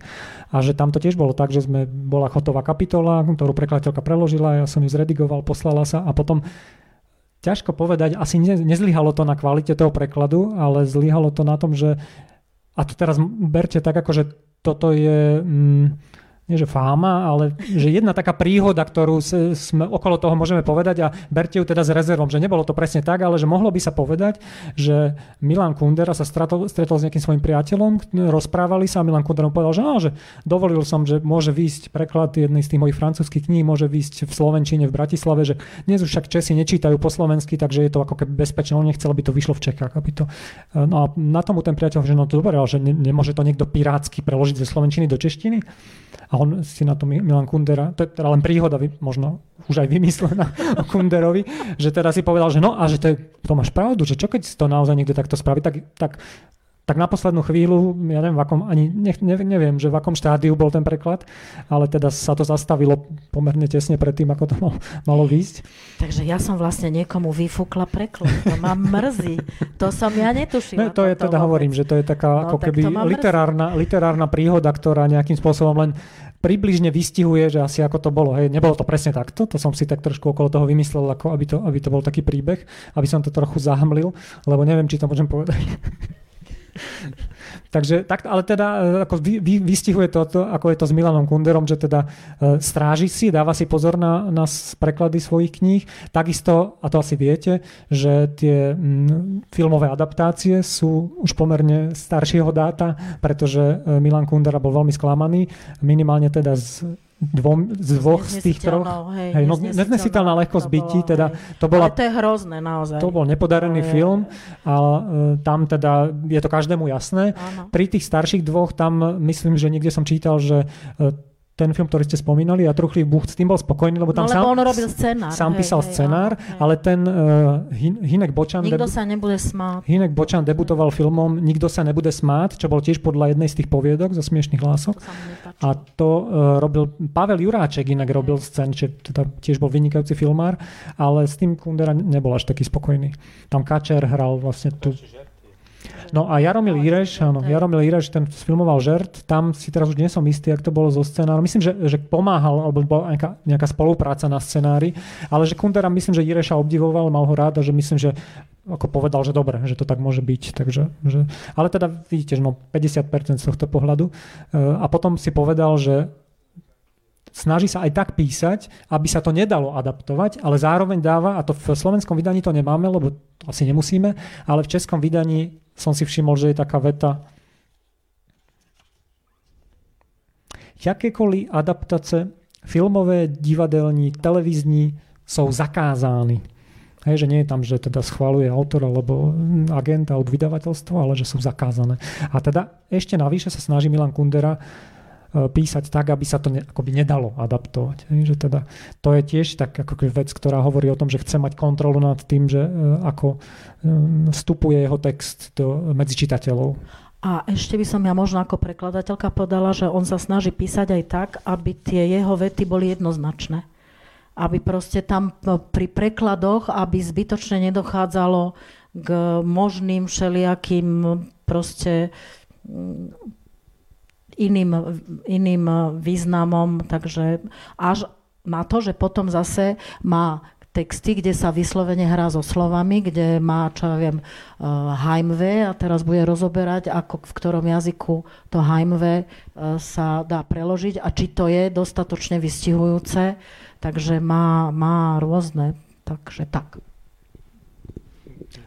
S2: a že tam to tiež bolo tak, že sme, bola hotová kapitola, ktorú prekladateľka preložila, ja som ju zredigoval, poslala sa a potom ťažko povedať, asi ne, nezlyhalo to na kvalite toho prekladu, ale zlyhalo to na tom, že a to teraz berte tak, ako že toto je... Mm, nie že fáma, ale že jedna taká príhoda, ktorú sme okolo toho môžeme povedať a berte ju teda s rezervom, že nebolo to presne tak, ale že mohlo by sa povedať, že Milan Kundera sa stretol, stretol s nejakým svojim priateľom, rozprávali sa a Milan Kundera mu povedal, že, no, že dovolil som, že môže výjsť preklad jednej z tých mojich francúzských kníh, môže výjsť v Slovenčine, v Bratislave, že dnes už však Česi nečítajú po slovensky, takže je to ako keby bezpečné, on nechcel, aby to vyšlo v Čechách. Aby to, no a na tomu ten priateľ, že no to dobre, ale že ne, nemôže to niekto pirátsky preložiť ze slovenčiny do češtiny. On si na to Milan Kundera, to je teda len príhoda, možno už aj vymyslená (laughs) o Kunderovi, že teda si povedal, že no a že to, je, to máš pravdu, že čo keď si to naozaj niekto takto spraví, tak, tak tak na poslednú chvíľu, ja neviem, v akom, ani ne, neviem, že v akom štádiu bol ten preklad, ale teda sa to zastavilo pomerne tesne pred tým, ako to malo, malo výjsť.
S3: Takže ja som vlastne niekomu vyfúkla preklad. To ma mrzí. To som ja netušila.
S2: No, to je teda, vôbec. hovorím, že to je taká no, ako keby literárna, literárna príhoda, ktorá nejakým spôsobom len približne vystihuje, že asi ako to bolo. Hej, nebolo to presne takto, to som si tak trošku okolo toho vymyslel, ako aby to, aby to bol taký príbeh, aby som to trochu zahmlil, lebo neviem, či to môžem povedať. Takže tak, ale teda e, ako vy, vy, vystihuje to, to, ako je to s Milanom Kunderom, že teda e, stráži si, dáva si pozor na, na preklady svojich kníh. Takisto, a to asi viete, že tie m, filmové adaptácie sú už pomerne staršieho dáta, pretože e, Milan Kundera bol veľmi sklamaný, minimálne teda z dvom, z dvoch z tých troch.
S3: Hej, hej, no,
S2: neznesiteľná ľahkosť bytí, teda to bola...
S3: Ale to je hrozné naozaj.
S2: To bol nepodarený to film a uh, tam teda je to každému jasné. Áno. Pri tých starších dvoch tam myslím, že niekde som čítal, že uh, ten film, ktorý ste spomínali, a Truchlý Buch, s tým bol spokojný, lebo tam
S3: no, lebo sám, on robil scenár,
S2: sám hej, písal hej, scenár, hej. ale ten uh, Hinek Bočan...
S3: Nikto debu- sa nebude smáť.
S2: Hinek Bočan debutoval filmom Nikto sa nebude smáť, čo bol tiež podľa jednej z tých poviedok zo smiešných hlások. A to uh, robil Pavel Juráček, inak robil scén, že teda tiež bol vynikajúci filmár, ale s tým Kundera nebol až taký spokojný. Tam Kačer hral vlastne tu... No a Jaromil Ireš, áno, Jaromil Ireš, ten filmoval Žert, tam si teraz už nie som istý, ak to bolo zo scenáru. Myslím, že, že pomáhal, alebo bola nejaká, nejaká spolupráca na scenári, ale že Kundera myslím, že Ireša obdivoval, mal ho rád a že myslím, že ako povedal, že dobre, že to tak môže byť. Takže, že, ale teda vidíte, že no 50% z tohto pohľadu. E, a potom si povedal, že snaží sa aj tak písať, aby sa to nedalo adaptovať, ale zároveň dáva, a to v slovenskom vydaní to nemáme, lebo asi nemusíme, ale v českom vydaní som si všimol, že je taká veta. Jakékoliv adaptace filmové, divadelní, televízní jsou zakázány. Hej, že nie je tam, že teda schváluje autor alebo agenta od vydavateľstva, ale že sú zakázané. A teda ešte navyše sa snaží Milan Kundera písať tak, aby sa to ne, akoby nedalo adaptovať. Že teda, to je tiež tak ako vec, ktorá hovorí o tom, že chce mať kontrolu nad tým, že e, ako e, vstupuje jeho text do, medzi čitateľov.
S3: A ešte by som ja možno ako prekladateľka podala, že on sa snaží písať aj tak, aby tie jeho vety boli jednoznačné. Aby proste tam pri prekladoch, aby zbytočne nedochádzalo k možným všelijakým proste iným, iným významom, takže až na to, že potom zase má texty, kde sa vyslovene hrá so slovami, kde má, čo ja viem, Heimweh a teraz bude rozoberať, ako v ktorom jazyku to Heimweh sa dá preložiť a či to je dostatočne vystihujúce. Takže má, má rôzne. Takže tak.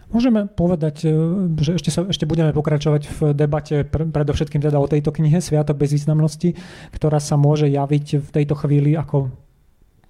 S2: Môžeme povedať, e, že ešte, sa, ešte budeme pokračovať v debate predovšetkým teda o tejto knihe Sviatok bez významnosti, ktorá sa môže javiť v tejto chvíli ako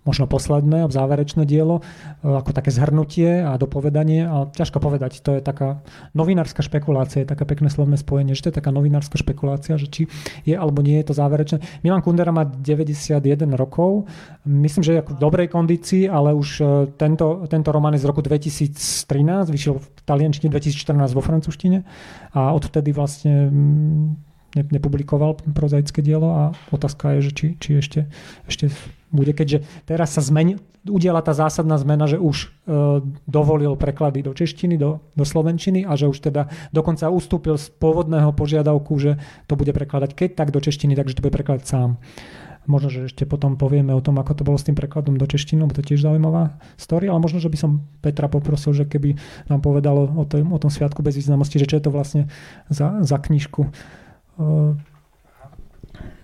S2: možno posledné, záverečné dielo, e, ako také zhrnutie a dopovedanie. A ťažko povedať, to je taká novinárska špekulácia, je také pekné slovné spojenie, že to je taká novinárska špekulácia, že či je alebo nie je to záverečné. Milan Kundera má 91 rokov, myslím, že je v dobrej kondícii, ale už e, tento, tento román je z roku 2013, vyšiel v taliančine 2014 vo francúzštine a odvtedy vlastne mm, nepublikoval prozaické dielo a otázka je, že či, či ešte, ešte bude, keďže teraz sa zmeni, udiela tá zásadná zmena, že už e, dovolil preklady do češtiny, do, do slovenčiny a že už teda dokonca ustúpil z pôvodného požiadavku, že to bude prekladať keď tak do češtiny, takže to bude prekladať sám. Možno, že ešte potom povieme o tom, ako to bolo s tým prekladom do češtiny, lebo to je tiež zaujímavá story, ale možno, že by som Petra poprosil, že keby nám povedalo o tom, o tom sviatku bez významnosti, že čo je to vlastne za, za knižku. E,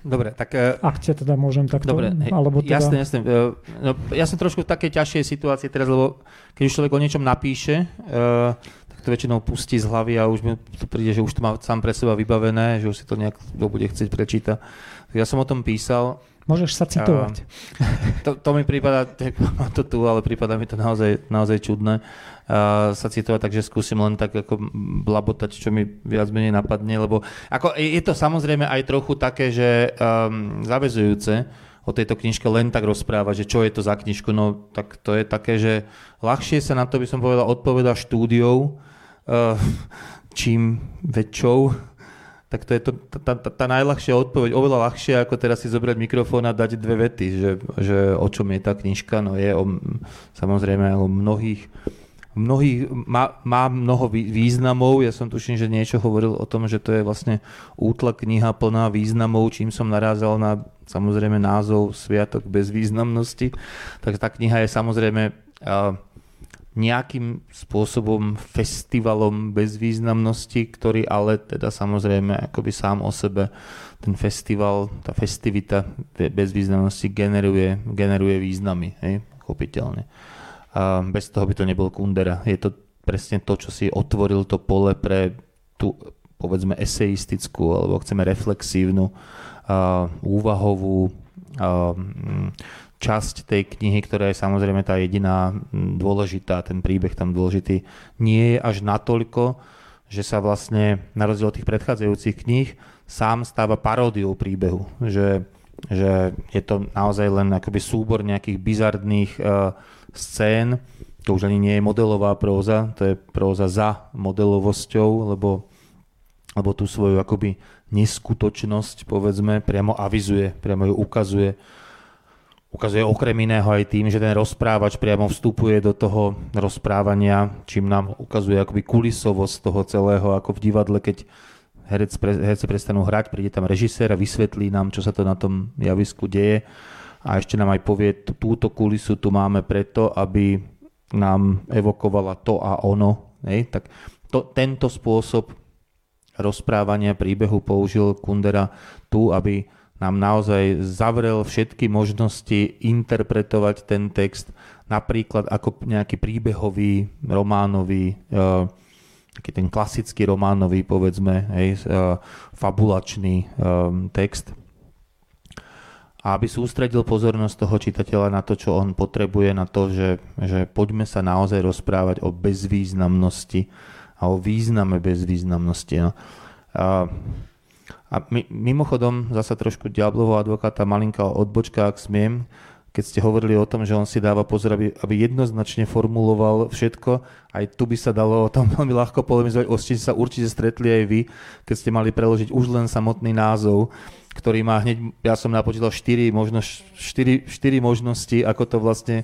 S4: Dobre, tak... E,
S2: Ak ťa teda môžem takto...
S4: Dobre, hej, alebo teda... jasne, jasne. E, no, ja som trošku v takej ťažšej situácii teraz, lebo keď už človek o niečom napíše, uh, tak to väčšinou pustí z hlavy a už mi to príde, že už to má sám pre seba vybavené, že už si to nejak bude chcieť prečítať. Ja som o tom písal
S2: Môžeš sa citovať.
S4: To, to mi prípada, (laughs) to tu, ale prípada mi to naozaj, naozaj čudné sa citovať, takže skúsim len tak ako blabotať, čo mi viac menej napadne, lebo ako, je to samozrejme aj trochu také, že um, zavezujúce o tejto knižke len tak rozprávať, že čo je to za knižku, no tak to je také, že ľahšie sa na to by som povedal odpoveda štúdiou, uh, čím väčšou. Tak to je to, tá, tá, tá najľahšia odpoveď, oveľa ľahšie ako teraz si zobrať mikrofón a dať dve vety, že, že o čom je tá knižka, no je o, samozrejme o mnohých, mnohých má, má mnoho významov, ja som tuším, že niečo hovoril o tom, že to je vlastne útla kniha plná významov, čím som narázal na samozrejme názov Sviatok bez významnosti, tak tá kniha je samozrejme uh, nejakým spôsobom festivalom bez významnosti, ktorý ale teda samozrejme akoby sám o sebe ten festival, tá festivita bez významnosti generuje, generuje významy, hej, chopiteľne. A bez toho by to nebol Kundera. Je to presne to, čo si otvoril to pole pre tú povedzme eseistickú alebo chceme reflexívnu, uh, úvahovú, uh, časť tej knihy, ktorá je samozrejme tá jediná dôležitá, ten príbeh tam dôležitý, nie je až natoľko, že sa vlastne, na rozdiel od tých predchádzajúcich kníh, sám stáva paródiou príbehu. Že, že je to naozaj len akoby súbor nejakých bizardných uh, scén, to už ani nie je modelová próza, to je próza za modelovosťou, lebo, lebo tú svoju akoby neskutočnosť, povedzme, priamo avizuje, priamo ju ukazuje. Ukazuje okrem iného aj tým, že ten rozprávač priamo vstupuje do toho rozprávania, čím nám ukazuje akoby kulisovosť toho celého, ako v divadle, keď herec, herci prestanú hrať, príde tam režisér a vysvetlí nám, čo sa to na tom javisku deje a ešte nám aj povie, túto kulisu tu máme preto, aby nám evokovala to a ono. Nej? Tak to, tento spôsob rozprávania príbehu použil Kundera tu, aby nám naozaj zavrel všetky možnosti interpretovať ten text napríklad ako nejaký príbehový, románový, uh, taký ten klasický románový, povedzme, hej, uh, fabulačný um, text. A aby sústredil pozornosť toho čitateľa na to, čo on potrebuje, na to, že, že poďme sa naozaj rozprávať o bezvýznamnosti a o význame bezvýznamnosti. No. A my, mimochodom, zasa trošku diablovho advokáta, malinká odbočka, ak smiem, keď ste hovorili o tom, že on si dáva pozor, aby, aby jednoznačne formuloval všetko, aj tu by sa dalo o tom (laughs) veľmi ľahko polemizovať, o ste sa určite stretli aj vy, keď ste mali preložiť už len samotný názov, ktorý má hneď, ja som napočítal 4, možno 4, 4 možnosti, ako to vlastne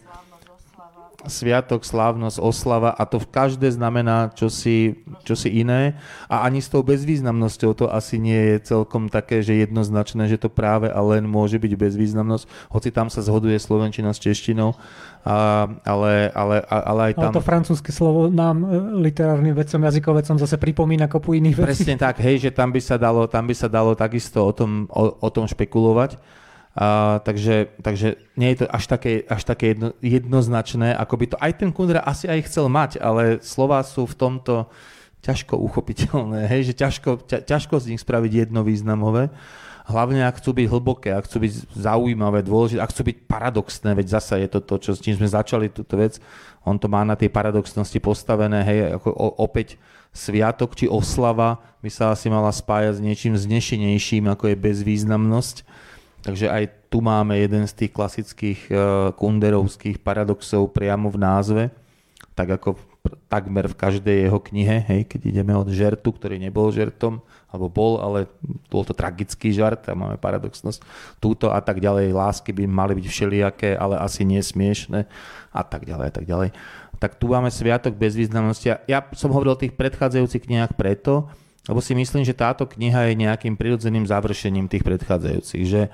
S4: sviatok, slávnosť, oslava a to v každé znamená čosi, čosi iné a ani s tou bezvýznamnosťou to asi nie je celkom také, že jednoznačné, že to práve a len môže byť bezvýznamnosť, hoci tam sa zhoduje slovenčina s češtinou, a, ale, ale, ale aj tam...
S2: Ale to francúzske slovo nám, e, literárnym vedcom, jazykovecom zase pripomína kopu iných
S4: vecí. Presne tak, hej, že tam by sa dalo, tam by sa dalo takisto o tom, o, o tom špekulovať. A, takže, takže nie je to až také, až také jedno, jednoznačné, ako by to aj ten Kundera asi aj chcel mať, ale slova sú v tomto ťažko uchopiteľné, (laughs) hej, že ťažko, ťa, ťažko z nich spraviť jedno významové. Hlavne ak chcú byť hlboké, ak chcú byť zaujímavé, dôležité, ak chcú byť paradoxné, veď zasa je to to, čo, s čím sme začali túto vec, on to má na tej paradoxnosti postavené, hej, ako o, opäť sviatok či oslava by sa asi mala spájať s niečím znešenejším, ako je bezvýznamnosť Takže aj tu máme jeden z tých klasických uh, kunderovských paradoxov priamo v názve, tak ako takmer v každej jeho knihe, hej, keď ideme od žertu, ktorý nebol žertom, alebo bol, ale bol to tragický žart a máme paradoxnosť túto a tak ďalej. Lásky by mali byť všelijaké, ale asi nie a tak ďalej a tak ďalej. Tak tu máme Sviatok bezvýznamnosti. Ja som hovoril o tých predchádzajúcich knihách preto, lebo si myslím, že táto kniha je nejakým prirodzeným završením tých predchádzajúcich, že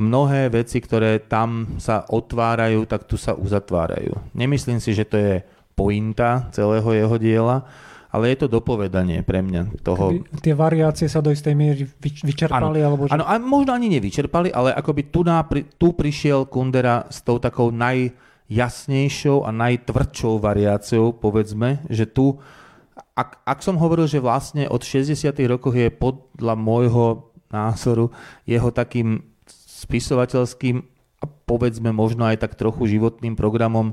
S4: mnohé veci, ktoré tam sa otvárajú, tak tu sa uzatvárajú. Nemyslím si, že to je pointa celého jeho diela, ale je to dopovedanie pre mňa toho.
S2: Keby tie variácie sa do istej miery vyčerpali?
S4: Áno,
S2: alebo že...
S4: áno a možno ani nevyčerpali, ale akoby tu, na, tu prišiel Kundera s tou takou najjasnejšou a najtvrdšou variáciou, povedzme, že tu ak, ak som hovoril, že vlastne od 60. rokov je podľa môjho názoru jeho takým spisovateľským a povedzme možno aj tak trochu životným programom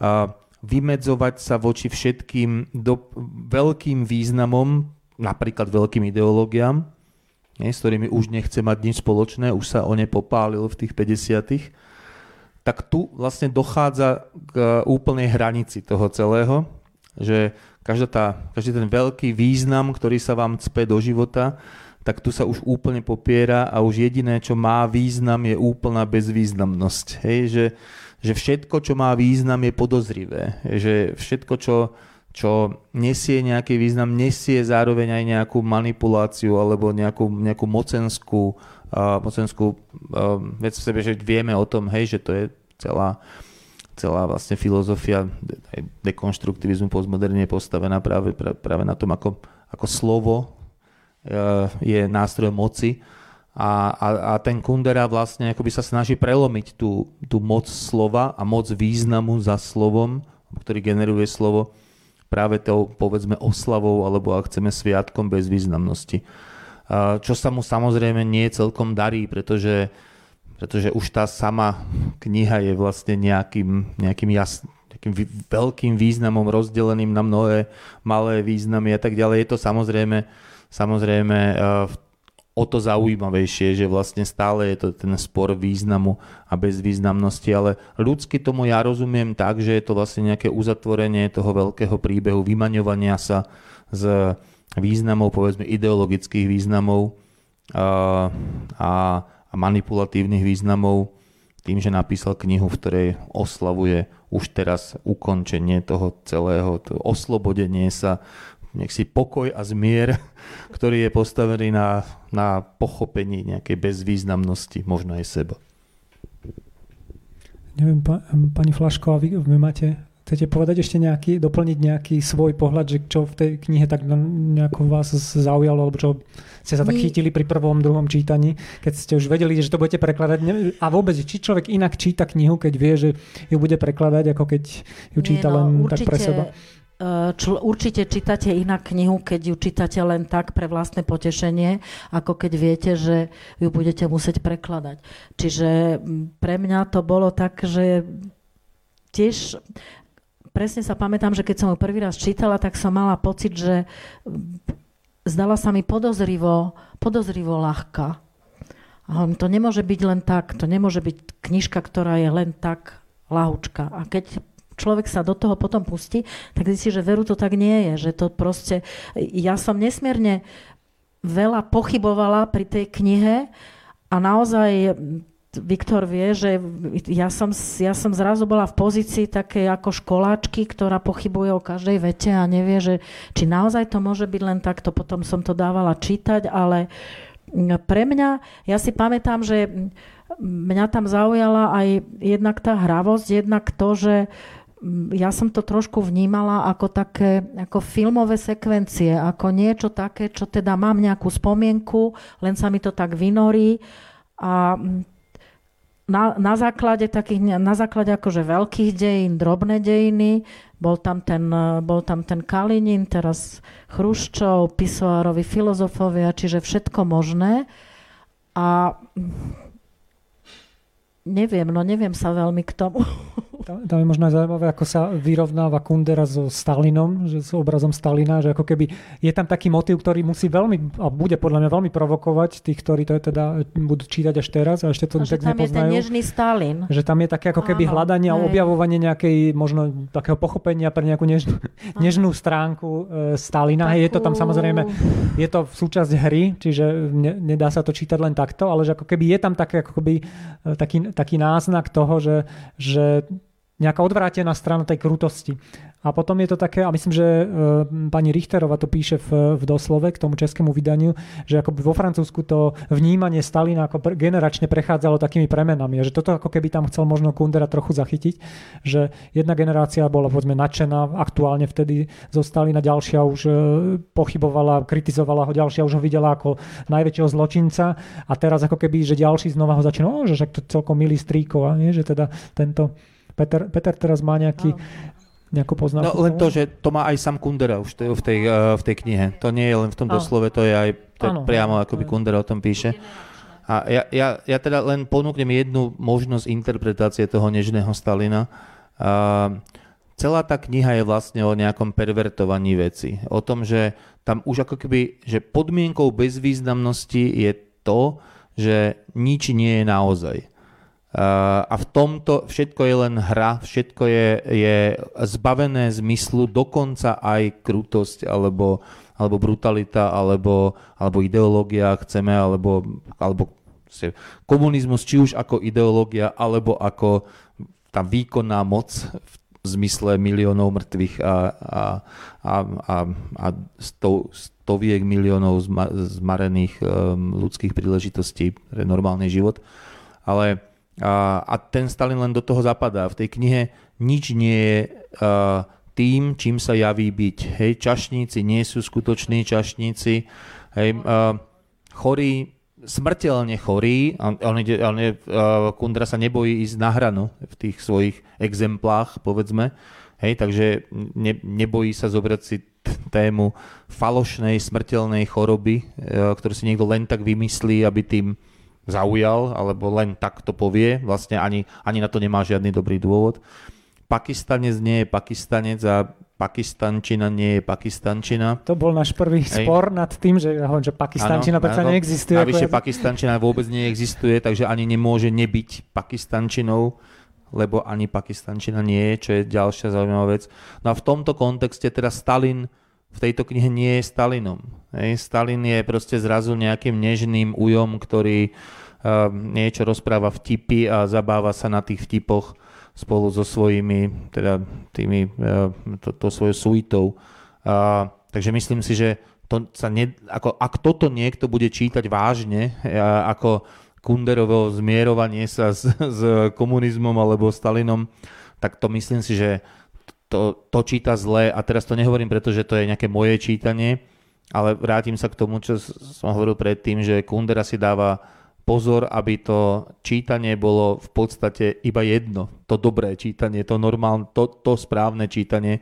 S4: a vymedzovať sa voči všetkým do, veľkým významom, napríklad veľkým ideológiám, nie, s ktorými už nechce mať nič spoločné, už sa o ne popálil v tých 50 tak tu vlastne dochádza k úplnej hranici toho celého, že každá tá, každý ten veľký význam, ktorý sa vám cpe do života, tak tu sa už úplne popiera a už jediné, čo má význam, je úplná bezvýznamnosť. Hej, že, že všetko, čo má význam, je podozrivé. Že všetko, čo, čo nesie nejaký význam, nesie zároveň aj nejakú manipuláciu alebo nejakú, nejakú mocenskú, uh, mocenskú uh, vec v sebe, že vieme o tom, hej, že to je celá celá vlastne filozofia aj dekonštruktivizmu postmoderne je postavená práve, práve na tom, ako, ako slovo e, je nástroj moci a, a, a ten Kundera vlastne akoby sa snaží prelomiť tú, tú moc slova a moc významu za slovom, ktorý generuje slovo práve tou povedzme oslavou alebo ak chceme sviatkom bez významnosti. Čo sa mu samozrejme nie celkom darí, pretože pretože už tá sama kniha je vlastne nejakým, nejakým jas, nejakým veľkým významom rozdeleným na mnohé malé významy a tak ďalej. Je to samozrejme, samozrejme uh, o to zaujímavejšie, že vlastne stále je to ten spor významu a bezvýznamnosti, ale ľudsky tomu ja rozumiem tak, že je to vlastne nejaké uzatvorenie toho veľkého príbehu, vymaňovania sa z významov, povedzme ideologických významov uh, a a manipulatívnych významov tým, že napísal knihu, v ktorej oslavuje už teraz ukončenie toho celého, to oslobodenie sa, nech si pokoj a zmier, (laughs) ktorý je postavený na, na pochopení nejakej bezvýznamnosti, možno aj seba.
S2: Neviem, pa, pani Flaško, a vy, vy máte Chcete povedať ešte nejaký, doplniť nejaký svoj pohľad, že čo v tej knihe tak nejako vás zaujalo, alebo čo ste sa tak chytili pri prvom, druhom čítaní, keď ste už vedeli, že to budete prekladať. A vôbec, či človek inak číta knihu, keď vie, že ju bude prekladať, ako keď ju číta Nie, no, len určite, tak pre seba?
S3: E, čl- určite čítate inak knihu, keď ju čítate len tak pre vlastné potešenie, ako keď viete, že ju budete musieť prekladať. Čiže pre mňa to bolo tak, že tiež presne sa pamätám, že keď som ju prvý raz čítala, tak som mala pocit, že zdala sa mi podozrivo, podozrivo ľahká. To nemôže byť len tak, to nemôže byť knižka, ktorá je len tak lahúčka. A keď človek sa do toho potom pustí, tak zistí, že veru to tak nie je. Že to proste... Ja som nesmierne veľa pochybovala pri tej knihe a naozaj Viktor vie, že ja som, ja som zrazu bola v pozícii také ako školáčky, ktorá pochybuje o každej vete a nevie, že či naozaj to môže byť len takto. Potom som to dávala čítať, ale pre mňa, ja si pamätám, že mňa tam zaujala aj jednak tá hravosť, jednak to, že ja som to trošku vnímala ako také, ako filmové sekvencie, ako niečo také, čo teda mám nejakú spomienku, len sa mi to tak vynorí a na, na základe takých, na základe akože veľkých dejín, drobné dejiny, bol tam ten, bol tam ten Kalinin, teraz Chruščov, Pisoárovi, filozofovia, čiže všetko možné. A neviem, no neviem sa veľmi k tomu
S2: Tam, tam je možno aj zaujímavé, ako sa vyrovnáva Kundera so Stalinom, že s obrazom Stalina, že ako keby je tam taký motív, ktorý musí veľmi, a bude podľa mňa veľmi provokovať tých, ktorí to je teda budú čítať až teraz a ešte to
S3: tak tam nepoznajú. je ten nežný Stalin.
S2: Že tam je také ako keby Áno, hľadanie a objavovanie nejakej možno takého pochopenia pre nejakú nežnú, nežnú stránku e, Stalina. Takú... Je to tam samozrejme, je to súčasť hry, čiže ne, nedá sa to čítať len takto, ale že ako keby je tam také, ako keby, e, taký, taký náznak toho, že, že nejaká odvrátená strana tej krutosti. A potom je to také, a myslím, že e, pani Richterová to píše v, v doslove k tomu českému vydaniu, že ako vo Francúzsku to vnímanie Stalina ako pre, generačne prechádzalo takými premenami. Že toto ako keby tam chcel možno Kundera trochu zachytiť, že jedna generácia bola povedzme nadšená aktuálne vtedy zo Stalina, ďalšia už e, pochybovala, kritizovala ho, ďalšia už ho videla ako najväčšieho zločinca a teraz ako keby, že ďalší znova ho začína, že však to celkom milý strýko, a nie? že teda tento Peter, Peter teraz má nejaký, nejakú poznámku?
S4: No len to, že to má aj sám Kundera už v tej, v tej knihe. To nie je len v tom doslove, to je aj to je priamo, ako by Kundera o tom píše. A ja, ja, ja teda len ponúknem jednu možnosť interpretácie toho nežného Stalina. A celá tá kniha je vlastne o nejakom pervertovaní veci. O tom, že tam už ako keby, že podmienkou bezvýznamnosti je to, že nič nie je naozaj. A v tomto všetko je len hra, všetko je, je zbavené zmyslu, dokonca aj krutosť alebo, alebo brutalita, alebo, alebo ideológia, chceme, alebo, alebo komunizmus, či už ako ideológia, alebo ako tá výkonná moc v zmysle miliónov mŕtvych a, a, a, a, a sto, stoviek miliónov zma, zmarených um, ľudských príležitostí pre normálny život. Ale a, a ten Stalin len do toho zapadá. V tej knihe nič nie je uh, tým, čím sa javí byť. Hej, čašníci nie sú skutoční čašníci. Hej, uh, chorí, smrteľne chorí, on, on ide, on je, uh, Kundra sa nebojí ísť na hranu v tých svojich exemplách, povedzme. Hej, takže ne, nebojí sa zobrať si tému falošnej smrteľnej choroby, uh, ktorú si niekto len tak vymyslí, aby tým zaujal, alebo len tak to povie, vlastne ani, ani na to nemá žiadny dobrý dôvod. Pakistanec nie je pakistanec a pakistančina nie je pakistančina.
S2: To bol náš prvý Ej. spor nad tým, že, že pakistančina predsa neexistuje.
S4: Navyše pakistančina vôbec neexistuje, takže ani nemôže nebyť pakistančinou, lebo ani pakistančina nie je, čo je ďalšia zaujímavá vec. No a v tomto kontexte teda Stalin v tejto knihe nie je Stalinom. Hej. Stalin je proste zrazu nejakým nežným ujom, ktorý uh, niečo rozpráva vtipy a zabáva sa na tých vtipoch spolu so svojimi, teda tými, uh, to, to svojou suitou. Uh, takže myslím si, že to sa ne, ako, ak toto niekto bude čítať vážne, uh, ako Kunderovo zmierovanie sa s, s komunizmom alebo Stalinom, tak to myslím si, že to, to číta zle a teraz to nehovorím, pretože to je nejaké moje čítanie, ale vrátim sa k tomu, čo som hovoril predtým, že Kundera si dáva pozor, aby to čítanie bolo v podstate iba jedno. To dobré čítanie, to normálne, to, to správne čítanie.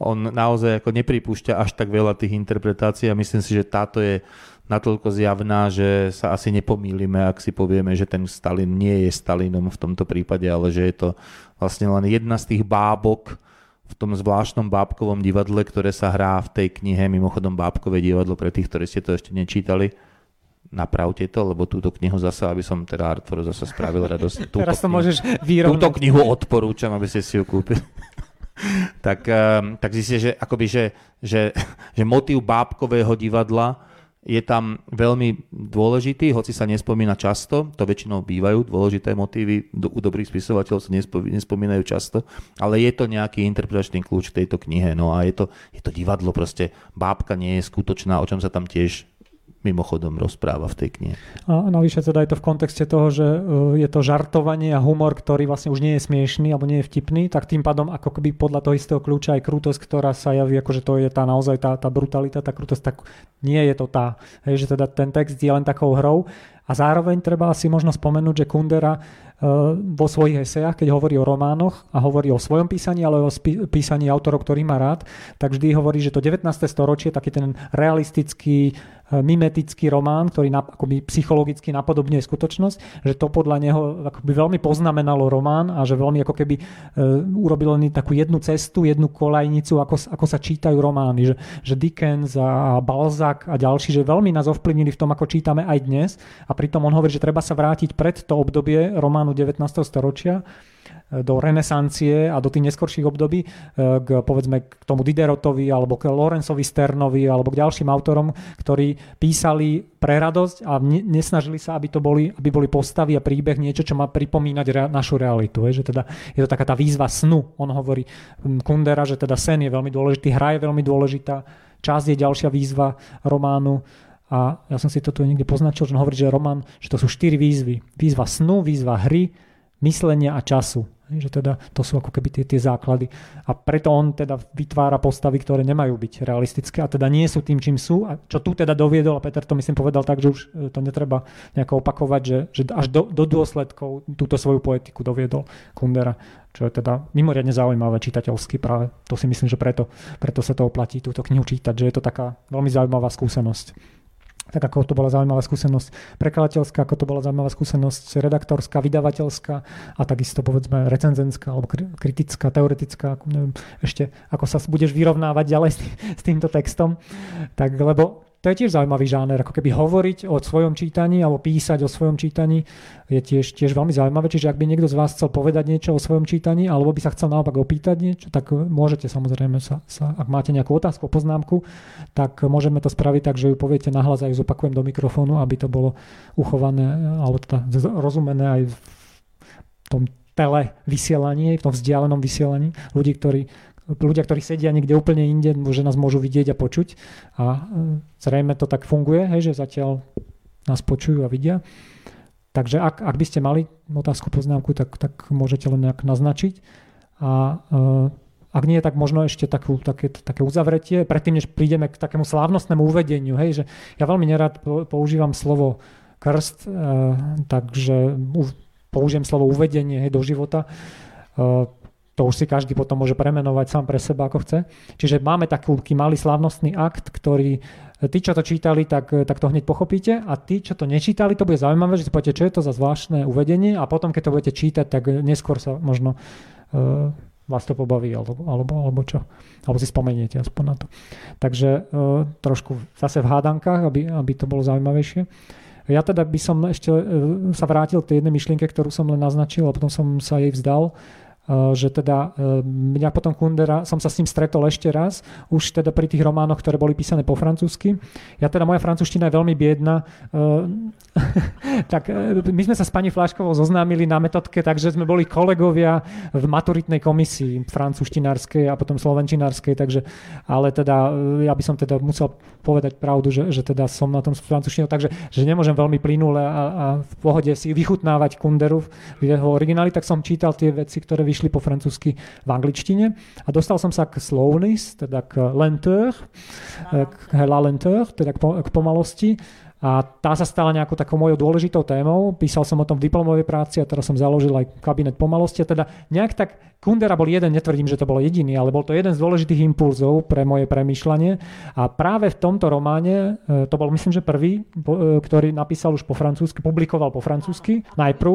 S4: On naozaj ako nepripúšťa až tak veľa tých interpretácií a myslím si, že táto je natoľko zjavná, že sa asi nepomýlime, ak si povieme, že ten Stalin nie je Stalinom v tomto prípade, ale že je to vlastne len jedna z tých bábok, v tom zvláštnom bábkovom divadle, ktoré sa hrá v tej knihe, mimochodom bábkové divadlo pre tých, ktorí ste to ešte nečítali, napravte to, lebo túto knihu zase, aby som teda Artforo zase spravil radosť. (laughs)
S2: Túto Teraz to
S4: knihu,
S2: môžeš vyrovnať.
S4: Túto knihu odporúčam, aby ste si ju kúpili. (laughs) tak, um, tak zistíte, že, akoby, že, že, (laughs) že motív bábkového divadla je tam veľmi dôležitý, hoci sa nespomína často, to väčšinou bývajú dôležité motívy, u dobrých spisovateľov sa nespomínajú často, ale je to nejaký interpretačný kľúč k tejto knihe, no a je to, je to divadlo, proste bábka nie je skutočná, o čom sa tam tiež mimochodom rozpráva v tej knihe.
S2: A navyše teda je to v kontexte toho, že e, je to žartovanie a humor, ktorý vlastne už nie je smiešný alebo nie je vtipný, tak tým pádom ako keby podľa toho istého kľúča aj krutosť, ktorá sa javí, akože to je tá naozaj tá, tá brutalita, tá krutosť, tak nie je to tá. Hej, že teda ten text je len takou hrou a zároveň treba si možno spomenúť, že Kundera Eh, vo svojich esejách, keď hovorí o románoch a hovorí o svojom písaní, ale o písaní autorov, ktorý má rád, tak vždy hovorí, že to 19. storočie, taký ten realistický, eh, mimetický román, ktorý akoby psychologicky napodobňuje skutočnosť, že to podľa neho akoby veľmi poznamenalo román a že veľmi ako keby uh, urobil len takú jednu cestu, jednu kolajnicu, ako, ako sa čítajú romány. Že, že Dickens a Balzac a ďalší, že veľmi nás ovplyvnili v tom, ako čítame aj dnes a pritom on hovorí, že treba sa vrátiť pred to obdobie románu polovianu 19. storočia e, do renesancie a do tých neskorších období e, k, povedzme, k tomu Diderotovi alebo k Lorenzovi Sternovi alebo k ďalším autorom, ktorí písali pre radosť a nesnažili sa, aby to boli, aby boli postavy a príbeh niečo, čo má pripomínať rea, našu realitu. Je, že teda je to taká tá výzva snu. On hovorí Kundera, že teda sen je veľmi dôležitý, hra je veľmi dôležitá, čas je ďalšia výzva románu a ja som si to tu niekde poznačil, že on hovorí, že román, že to sú štyri výzvy. Výzva snu, výzva hry, myslenia a času. Že teda to sú ako keby tie, tie základy. A preto on teda vytvára postavy, ktoré nemajú byť realistické a teda nie sú tým, čím sú. A čo tu teda doviedol, a Peter to myslím povedal tak, že už e, to netreba nejako opakovať, že, že až do, do dôsledkov túto svoju poetiku doviedol Kundera čo je teda mimoriadne zaujímavé čitateľsky práve. To si myslím, že preto, preto sa to oplatí túto knihu čítať, že je to taká veľmi zaujímavá skúsenosť tak ako to bola zaujímavá skúsenosť prekladateľská, ako to bola zaujímavá skúsenosť redaktorská, vydavateľská a takisto povedzme recenzenská alebo kritická, teoretická, neviem, ešte ako sa budeš vyrovnávať ďalej s týmto textom. Tak lebo to je tiež zaujímavý žáner, ako keby hovoriť o svojom čítaní alebo písať o svojom čítaní je tiež, tiež veľmi zaujímavé. Čiže ak by niekto z vás chcel povedať niečo o svojom čítaní alebo by sa chcel naopak opýtať niečo, tak môžete samozrejme sa, sa ak máte nejakú otázku, poznámku, tak môžeme to spraviť tak, že ju poviete nahlas a ju zopakujem do mikrofónu, aby to bolo uchované alebo teda rozumené aj v tom tele vysielaní, v tom vzdialenom vysielaní ľudí, ktorí ľudia, ktorí sedia niekde úplne inde, že nás môžu vidieť a počuť. A e, zrejme to tak funguje, hej, že zatiaľ nás počujú a vidia. Takže ak, ak by ste mali otázku, poznámku, tak, tak môžete len nejak naznačiť. A uh, ak nie, tak možno ešte takú, také, také uzavretie, predtým, než prídeme k takému slávnostnému uvedeniu. Hej, že ja veľmi nerad používam slovo krst, uh, takže použijem slovo uvedenie hej, do života. Uh, to už si každý potom môže premenovať sám pre seba, ako chce. Čiže máme taký malý slávnostný akt, ktorý tí, čo to čítali, tak, tak to hneď pochopíte a tí, čo to nečítali, to bude zaujímavé, že si poviete, čo je to za zvláštne uvedenie a potom, keď to budete čítať, tak neskôr sa možno uh, vás to pobaví alebo, alebo, alebo čo. Alebo si spomeniete aspoň na to. Takže uh, trošku zase v hádankách, aby, aby to bolo zaujímavejšie. Ja teda by som ešte sa vrátil k tej jednej myšlienke, ktorú som len naznačil a potom som sa jej vzdal. Eh, že teda eh, mňa potom Kundera, som sa s ním stretol ešte raz, už teda pri tých románoch, ktoré boli písané po francúzsky. Ja teda, moja francúzština je veľmi biedna, eh, (laughs) tak my sme sa s pani Fláškovou zoznámili na metodke, takže sme boli kolegovia v maturitnej komisii francúzštinárskej a potom slovenčinárskej, takže, ale teda ja by som teda musel povedať pravdu, že, že teda som na tom francúzštinou, takže že nemôžem veľmi plynule a, a v pohode si vychutnávať Kunderu v jeho origináli, tak som čítal tie veci, ktoré vyšli po francúzsky v angličtine a dostal som sa k slowness, teda k lenteur, k la lenteur, teda k pomalosti a tá sa stala nejakou takou mojou dôležitou témou. Písal som o tom v diplomovej práci a teraz som založil aj kabinet pomalosti. A teda nejak tak Kundera bol jeden, netvrdím, že to bolo jediný, ale bol to jeden z dôležitých impulzov pre moje premýšľanie. A práve v tomto románe, e, to bol myslím, že prvý, e, ktorý napísal už po francúzsky, publikoval po francúzsky najprv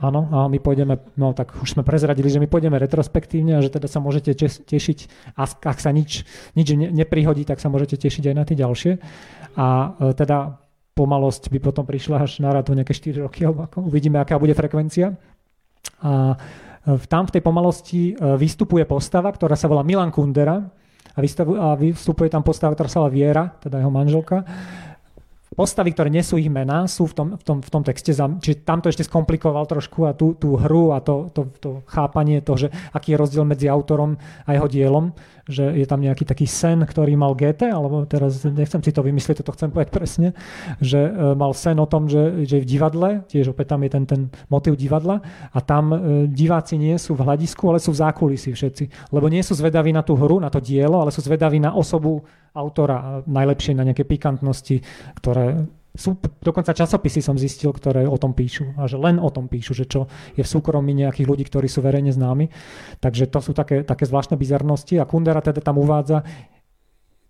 S2: Áno, a my pôjdeme, no tak už sme prezradili, že my pôjdeme retrospektívne a že teda sa môžete tešiť, ak sa nič, nič neprihodí, tak sa môžete tešiť aj na tie ďalšie. A e, teda pomalosť by potom prišla až na radu nejaké 4 roky, ako, uvidíme, aká bude frekvencia. A e, tam v tej pomalosti e, vystupuje postava, ktorá sa volá Milan Kundera a, a vystupuje tam postava, ktorá sa Viera, teda jeho manželka postavy, ktoré nesú ich mená, sú v tom, v tom, v tom texte, čiže tam to ešte skomplikoval trošku a tú, tú hru a to, to, to chápanie toho, že aký je rozdiel medzi autorom a jeho dielom, že je tam nejaký taký sen, ktorý mal Goethe, alebo teraz nechcem si to vymyslieť, to chcem povedať presne, že e, mal sen o tom, že, že v divadle, tiež opäť tam je ten, ten motiv divadla a tam e, diváci nie sú v hľadisku, ale sú v zákulisí všetci, lebo nie sú zvedaví na tú hru, na to dielo, ale sú zvedaví na osobu autora, najlepšie na nejaké pikantnosti, ktoré sú dokonca časopisy som zistil, ktoré o tom píšu a že len o tom píšu, že čo je v súkromí nejakých ľudí, ktorí sú verejne známi. Takže to sú také, také zvláštne bizarnosti a Kundera teda tam uvádza,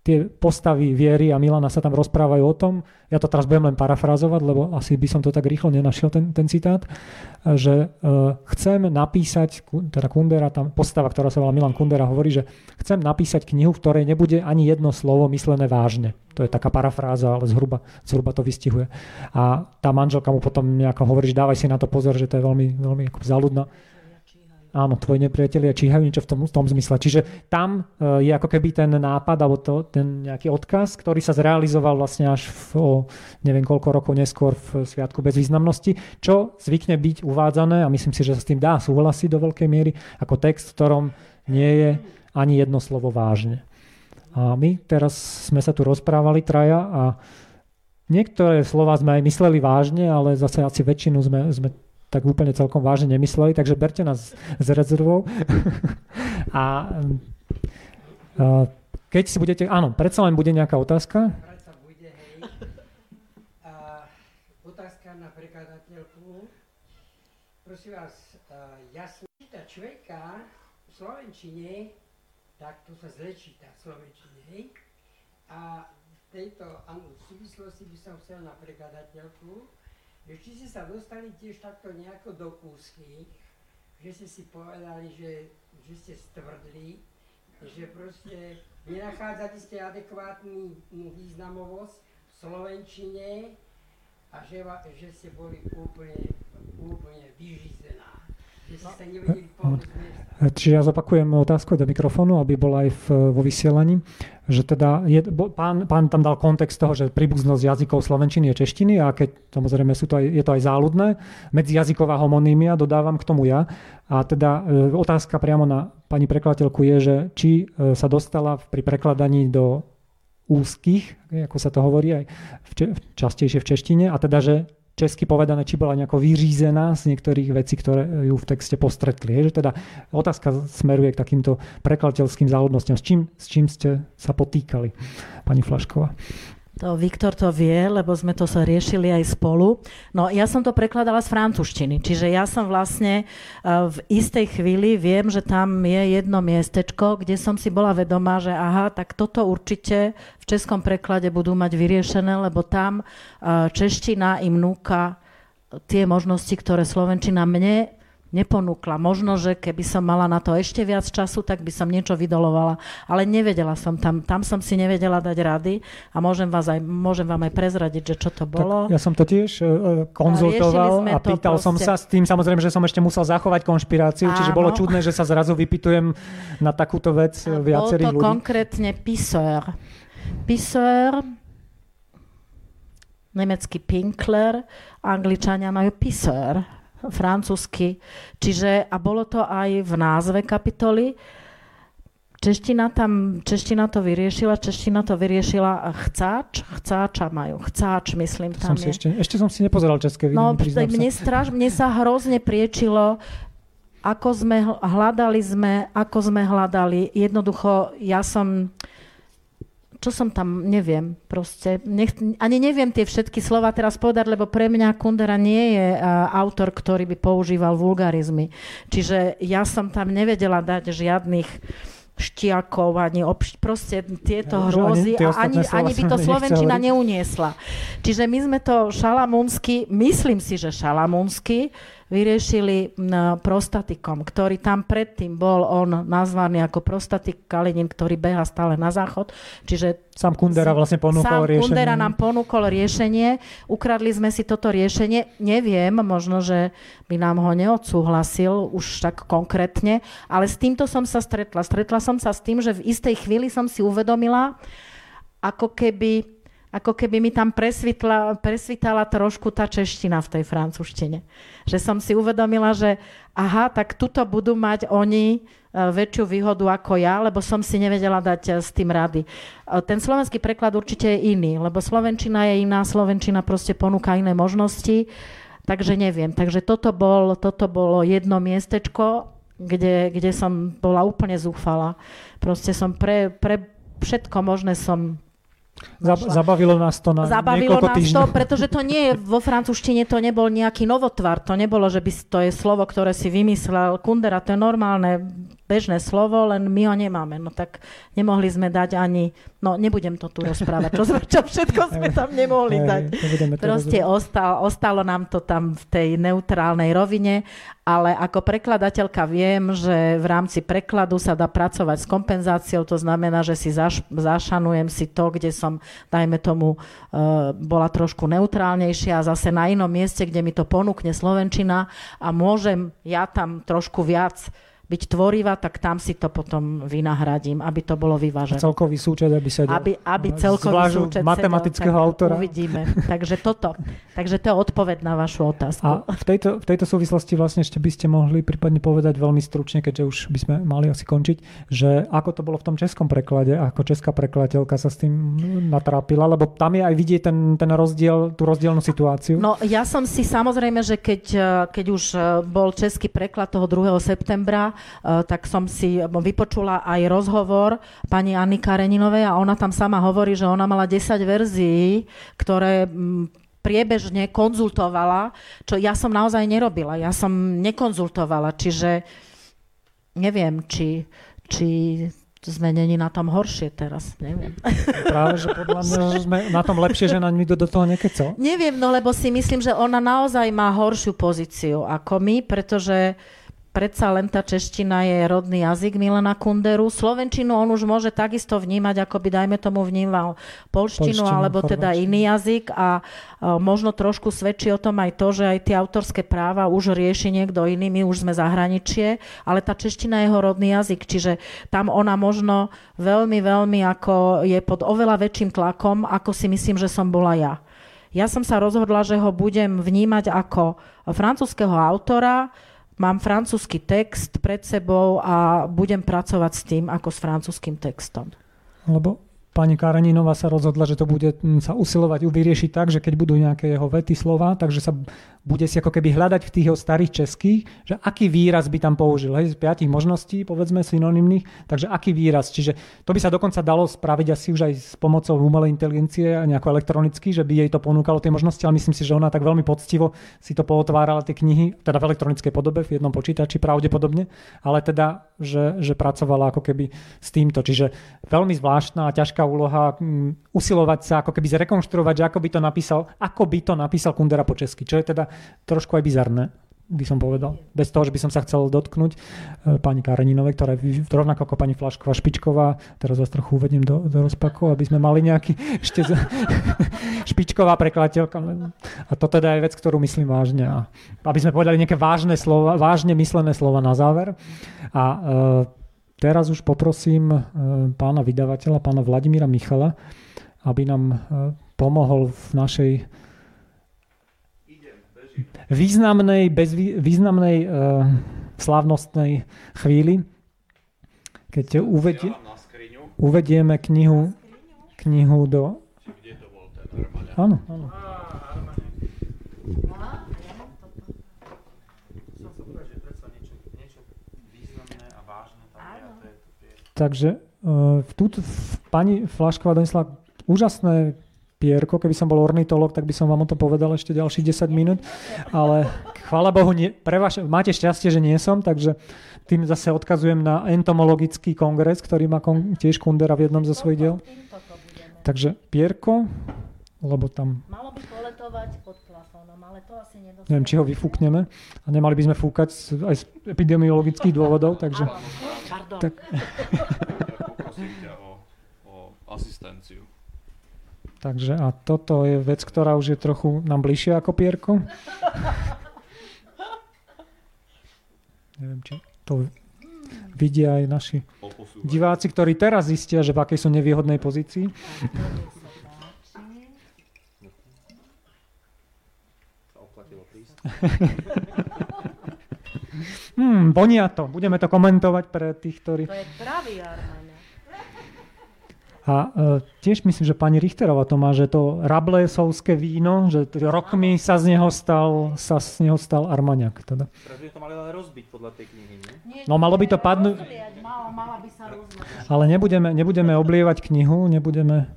S2: tie postavy Viery a Milana sa tam rozprávajú o tom, ja to teraz budem len parafrazovať, lebo asi by som to tak rýchlo nenašiel, ten, ten citát, že uh, chcem napísať, teda Kundera, tam postava, ktorá sa volá Milan Kundera, hovorí, že chcem napísať knihu, v ktorej nebude ani jedno slovo myslené vážne. To je taká parafráza, ale zhruba, zhruba to vystihuje. A tá manželka mu potom nejako hovorí, že dávaj si na to pozor, že to je veľmi, veľmi ako záľudná Áno, tvoji nepriatelia číhajú niečo v tom, v tom zmysle. Čiže tam uh, je ako keby ten nápad alebo to, ten nejaký odkaz, ktorý sa zrealizoval vlastne až v, o neviem koľko rokov neskôr v Sviatku bez významnosti, čo zvykne byť uvádzané a myslím si, že sa s tým dá súhlasiť do veľkej miery ako text, v ktorom nie je ani jedno slovo vážne. A my teraz sme sa tu rozprávali traja a niektoré slova sme aj mysleli vážne, ale zase asi väčšinu sme, sme tak úplne celkom vážne nemysleli, takže berte nás s rezervou. (laughs) a, a keď si budete, áno, predsa len bude nejaká otázka. Bude.
S5: A, otázka na prekladateľku. Prosím vás, ja som číta človeka v Slovenčine, tak to sa zle číta v Slovenčine, hej? A v tejto áno, súvislosti by som chcel na prekladateľku, že či ste sa dostali tiež takto nejako do úzky, že ste si povedali, že, že ste stvrdli, že proste nenachádzali ste adekvátnu významovosť v Slovenčine a že, že ste boli úplne, úplne vyžizená. No.
S2: Čiže ja zopakujem otázku do mikrofónu, aby bola aj v, vo vysielaní, že teda je, pán, pán tam dal kontext toho, že príbuznosť jazykov slovenčiny je češtiny a keď samozrejme sú to aj, je to aj záľudné, medzijazyková homonýmia, dodávam k tomu ja. A teda e, otázka priamo na pani prekladateľku je, že či e, sa dostala pri prekladaní do úzkých, ako sa to hovorí aj v, častejšie v češtine, a teda, že česky povedané, či bola nejako vyřízená z niektorých vecí, ktoré ju v texte postretli. Je, že teda otázka smeruje k takýmto prekladateľským záhodnostiam. S čím, s čím ste sa potýkali, pani Flašková?
S3: To Viktor to vie, lebo sme to sa riešili aj spolu. No ja som to prekladala z francúzštiny, čiže ja som vlastne eh, v istej chvíli viem, že tam je jedno miestečko, kde som si bola vedomá, že aha, tak toto určite v českom preklade budú mať vyriešené, lebo tam eh, čeština im núka tie možnosti, ktoré Slovenčina mne neponúkla. Možno, že keby som mala na to ešte viac času, tak by som niečo vydolovala. Ale nevedela som tam. Tam som si nevedela dať rady a môžem, vás aj, môžem vám aj prezradiť, že čo to bolo.
S2: Tak ja som to tiež uh, konzultoval a, a pýtal som sa s tým samozrejme, že som ešte musel zachovať konšpiráciu, Áno. čiže bolo čudné, že sa zrazu vypytujem na takúto vec a viacerých
S3: bol to ľudí. konkrétne Piseur. Piseur, nemecký Pinkler, Angličania majú Piseur francúzsky. Čiže, a bolo to aj v názve kapitoly. Čeština, tam, čeština to vyriešila, čeština to vyriešila chcáč, chcáča majú, chcáč myslím to tam
S2: som je. Si ešte, ešte som si nepozeral české
S3: video, No, mne, straž, mne sa hrozne priečilo, ako sme hľadali sme, ako sme hľadali. Jednoducho, ja som, čo som tam, neviem, proste, nech, ani neviem tie všetky slova teraz povedať, lebo pre mňa Kundera nie je uh, autor, ktorý by používal vulgarizmy. Čiže ja som tam nevedela dať žiadnych štiakov, ani obš- proste tieto ja, hrôzy ani, ani, ani by to (laughs) Slovenčina neuniesla. Čiže my sme to šalamúnsky, myslím si, že šalamúnsky, vyriešili prostatikom, ktorý tam predtým bol on nazvaný ako prostatik Kalinin, ktorý beha stále na záchod. Čiže
S2: sám Kundera vlastne ponúkol
S3: sám riešenie. Kundera nám ponúkol riešenie. Ukradli sme si toto riešenie. Neviem, možno, že by nám ho neodsúhlasil už tak konkrétne, ale s týmto som sa stretla. Stretla som sa s tým, že v istej chvíli som si uvedomila, ako keby ako keby mi tam presvitla, presvitala trošku tá čeština v tej francúzštine. Že som si uvedomila, že aha, tak tuto budú mať oni e, väčšiu výhodu ako ja, lebo som si nevedela dať e, s tým rady. E, ten slovenský preklad určite je iný, lebo slovenčina je iná, slovenčina proste ponúka iné možnosti, takže neviem. Takže toto, bol, toto bolo jedno miestečko, kde, kde som bola úplne zúfala. Proste som pre, pre všetko možné som
S2: Zabavilo nás to na Zabavilo nás týždňov.
S3: to, pretože to nie je, vo francúzštine to nebol nejaký novotvar, to nebolo, že by to je slovo, ktoré si vymyslel Kundera, to je normálne bežné slovo, len my ho nemáme. No tak nemohli sme dať ani, no nebudem to tu rozprávať, čo, (laughs) čo všetko sme tam nemohli dať. Proste ostal, ostalo nám to tam v tej neutrálnej rovine, ale ako prekladateľka viem, že v rámci prekladu sa dá pracovať s kompenzáciou, to znamená, že si zaš, zašanujem si to, kde som, dajme tomu, uh, bola trošku neutrálnejšia a zase na inom mieste, kde mi to ponúkne Slovenčina a môžem ja tam trošku viac byť tvorivá, tak tam si to potom vynahradím, aby to bolo vyvážené.
S2: Celkový súčet, aby sa...
S3: Aby, aby celkový súčet
S2: matematického sedel, autora.
S3: Uvidíme. Takže toto. Takže to je odpoveď na vašu otázku.
S2: A v tejto, v tejto súvislosti vlastne ešte by ste mohli prípadne povedať veľmi stručne, keďže už by sme mali asi končiť, že ako to bolo v tom českom preklade, ako česká prekladateľka sa s tým natrápila, lebo tam je aj vidieť ten, ten rozdiel, tú rozdielnú situáciu.
S3: No ja som si samozrejme, že keď, keď už bol český preklad toho 2. septembra, Eh, tak som si vypočula aj rozhovor pani Anny Kareninovej a ona tam sama hovorí, že ona mala 10 verzií, ktoré mm, priebežne konzultovala, čo ja som naozaj nerobila. Ja som nekonzultovala, čiže neviem, či, či sme není na tom horšie teraz, neviem. (laughs)
S2: Práve, že podľa mňa že sme na tom lepšie, že na mi do, do toho nekecal.
S3: Neviem, no lebo si myslím, že ona naozaj má horšiu pozíciu ako my, pretože uh, predsa len tá čeština je rodný jazyk Milena Kunderu. Slovenčinu on už môže takisto vnímať, ako by dajme tomu vnímal polštinu, polštinu alebo teda iný jazyk a možno trošku svedčí o tom aj to, že aj tie autorské práva už rieši niekto iný, my už sme zahraničie, ale tá čeština je jeho rodný jazyk, čiže tam ona možno veľmi, veľmi ako je pod oveľa väčším tlakom, ako si myslím, že som bola ja. Ja som sa rozhodla, že ho budem vnímať ako francúzského autora, mám francúzsky text pred sebou a budem pracovať s tým ako s francúzským textom.
S2: Lebo pani Kareninová sa rozhodla, že to bude hm, sa usilovať vyriešiť tak, že keď budú nejaké jeho vety slova, takže sa bude si ako keby hľadať v tých jeho starých českých, že aký výraz by tam použil. Hej, z piatich možností, povedzme, synonymných, takže aký výraz. Čiže to by sa dokonca dalo spraviť asi už aj s pomocou umelej inteligencie a nejako elektronicky, že by jej to ponúkalo tie možnosti, ale myslím si, že ona tak veľmi poctivo si to pootvárala tie knihy, teda v elektronickej podobe, v jednom počítači pravdepodobne, ale teda, že, že pracovala ako keby s týmto. Čiže veľmi zvláštna a ťažká úloha um, usilovať sa ako keby zrekonštruovať, že ako by to napísal, ako by to napísal Kundera po česky, čo je teda trošku aj bizarné by som povedal. Bez toho, že by som sa chcel dotknúť e, pani Kareninovej, ktorá je rovnako ako pani Flašková Špičková. Teraz vás trochu uvediem do, do rozpaku, aby sme mali nejaký (laughs) ešte z... (laughs) špičková prekladateľka. A to teda je vec, ktorú myslím vážne. Aby sme povedali nejaké vážne slova, vážne myslené slova na záver. A e, teraz už poprosím e, pána vydavateľa, pána Vladimíra Michala, aby nám e, pomohol v našej významnej, bezvý, významnej uh, slávnostnej chvíli, keď uvedie, uvedieme knihu, knihu do... Áno, áno. Takže uh, tu pani Flašková donesla úžasné pierko. Keby som bol ornitolog, tak by som vám o to povedal ešte ďalších 10 minút. Ale chvála Bohu, nie, pre vaš, máte šťastie, že nie som, takže tým zase odkazujem na entomologický kongres, ktorý má kon, tiež Kundera v jednom zo svojich diel. Takže pierko, lebo tam...
S3: Malo by poletovať pod ale to asi nedostane.
S2: Neviem, či ho vyfúkneme. A nemali by sme fúkať z, aj z epidemiologických dôvodov, takže...
S3: Pardon.
S2: Tak,
S6: Poprosím ťa o, o asistenciu.
S2: takže a toto je vec, ktorá už je trochu nám bližšia ako pierko. Neviem, či to vidia aj naši diváci, ktorí teraz zistia, že v akej sú nevýhodnej pozícii. (laughs) Hmm, vonia to. Budeme to komentovať pre tých, ktorí...
S3: To je pravý Armania.
S2: A e, tiež myslím, že pani Richterová to má, že to rablesovské víno, že t- rokmi sa z neho stal, sa z neho stal Armaniak. Teda.
S4: By to mali ale rozbiť podľa tej knihy, nie?
S3: Nie,
S2: No, malo by to padnúť-
S3: Mala, mala by sa rozliať.
S2: Ale nebudeme, nebudeme oblievať knihu, nebudeme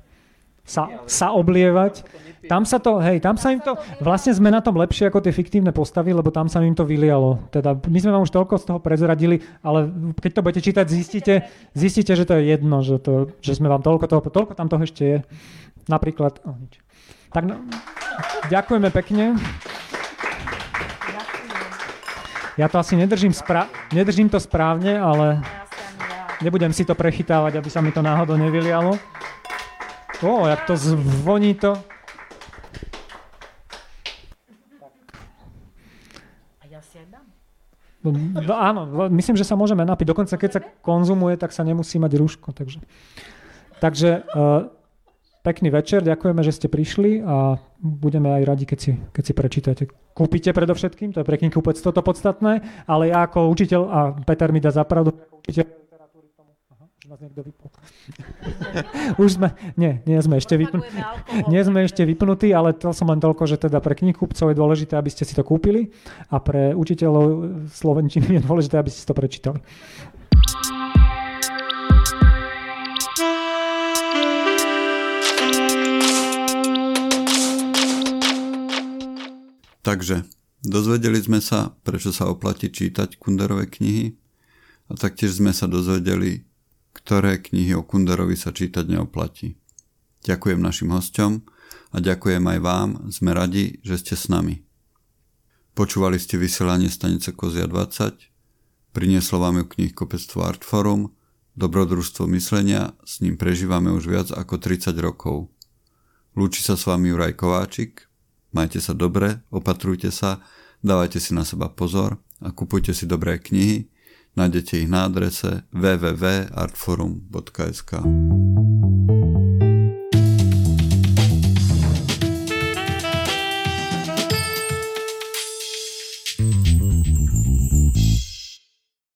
S2: sa, sa oblievať. Tam sa to, hej, tam sa im to, vlastne sme na tom lepšie ako tie fiktívne postavy, lebo tam sa im to vylialo. Teda my sme vám už toľko z toho prezradili, ale keď to budete čítať, zistíte, zistíte že to je jedno, že, to, že sme vám toľko toho, toľko tam toho ešte je. Napríklad, oh, nič. Tak no, ďakujeme pekne. Ja to asi nedržím, spra- nedržím to správne, ale nebudem si to prechytávať, aby sa mi to náhodou nevylialo. Ó, jak to zvoní to.
S3: A ja si aj dám.
S2: No, no áno, myslím, že sa môžeme napiť. Dokonca keď sa konzumuje, tak sa nemusí mať rúško. Takže, takže uh, pekný večer, ďakujeme, že ste prišli a budeme aj radi, keď si, keď si prečítate. Kúpite predovšetkým, to je pre knihkupec toto podstatné, ale ja ako učiteľ, a Peter mi dá zapravdu, ako učiteľ literatúry k tomu. Aha, už nás niekto vypol. (laughs) už sme, nie, nie sme ešte
S3: alkohol.
S2: Nie sme ešte vypnutí, ale to som len toľko, že teda pre knihkupcov je dôležité, aby ste si to kúpili a pre učiteľov slovenčiny je dôležité, aby ste si to prečítali.
S1: Takže dozvedeli sme sa, prečo sa oplatí čítať Kunderové knihy a taktiež sme sa dozvedeli, ktoré knihy o Kunderovi sa čítať neoplatí. Ďakujem našim hosťom a ďakujem aj vám, sme radi, že ste s nami. Počúvali ste vysielanie stanice Kozia 20, prinieslo vám ju knihkopectvo Artforum, dobrodružstvo myslenia, s ním prežívame už viac ako 30 rokov. Lúči sa s vami Juraj Kováčik, majte sa dobre, opatrujte sa, dávajte si na seba pozor a kupujte si dobré knihy, nájdete ich na adrese www.artforum.sk.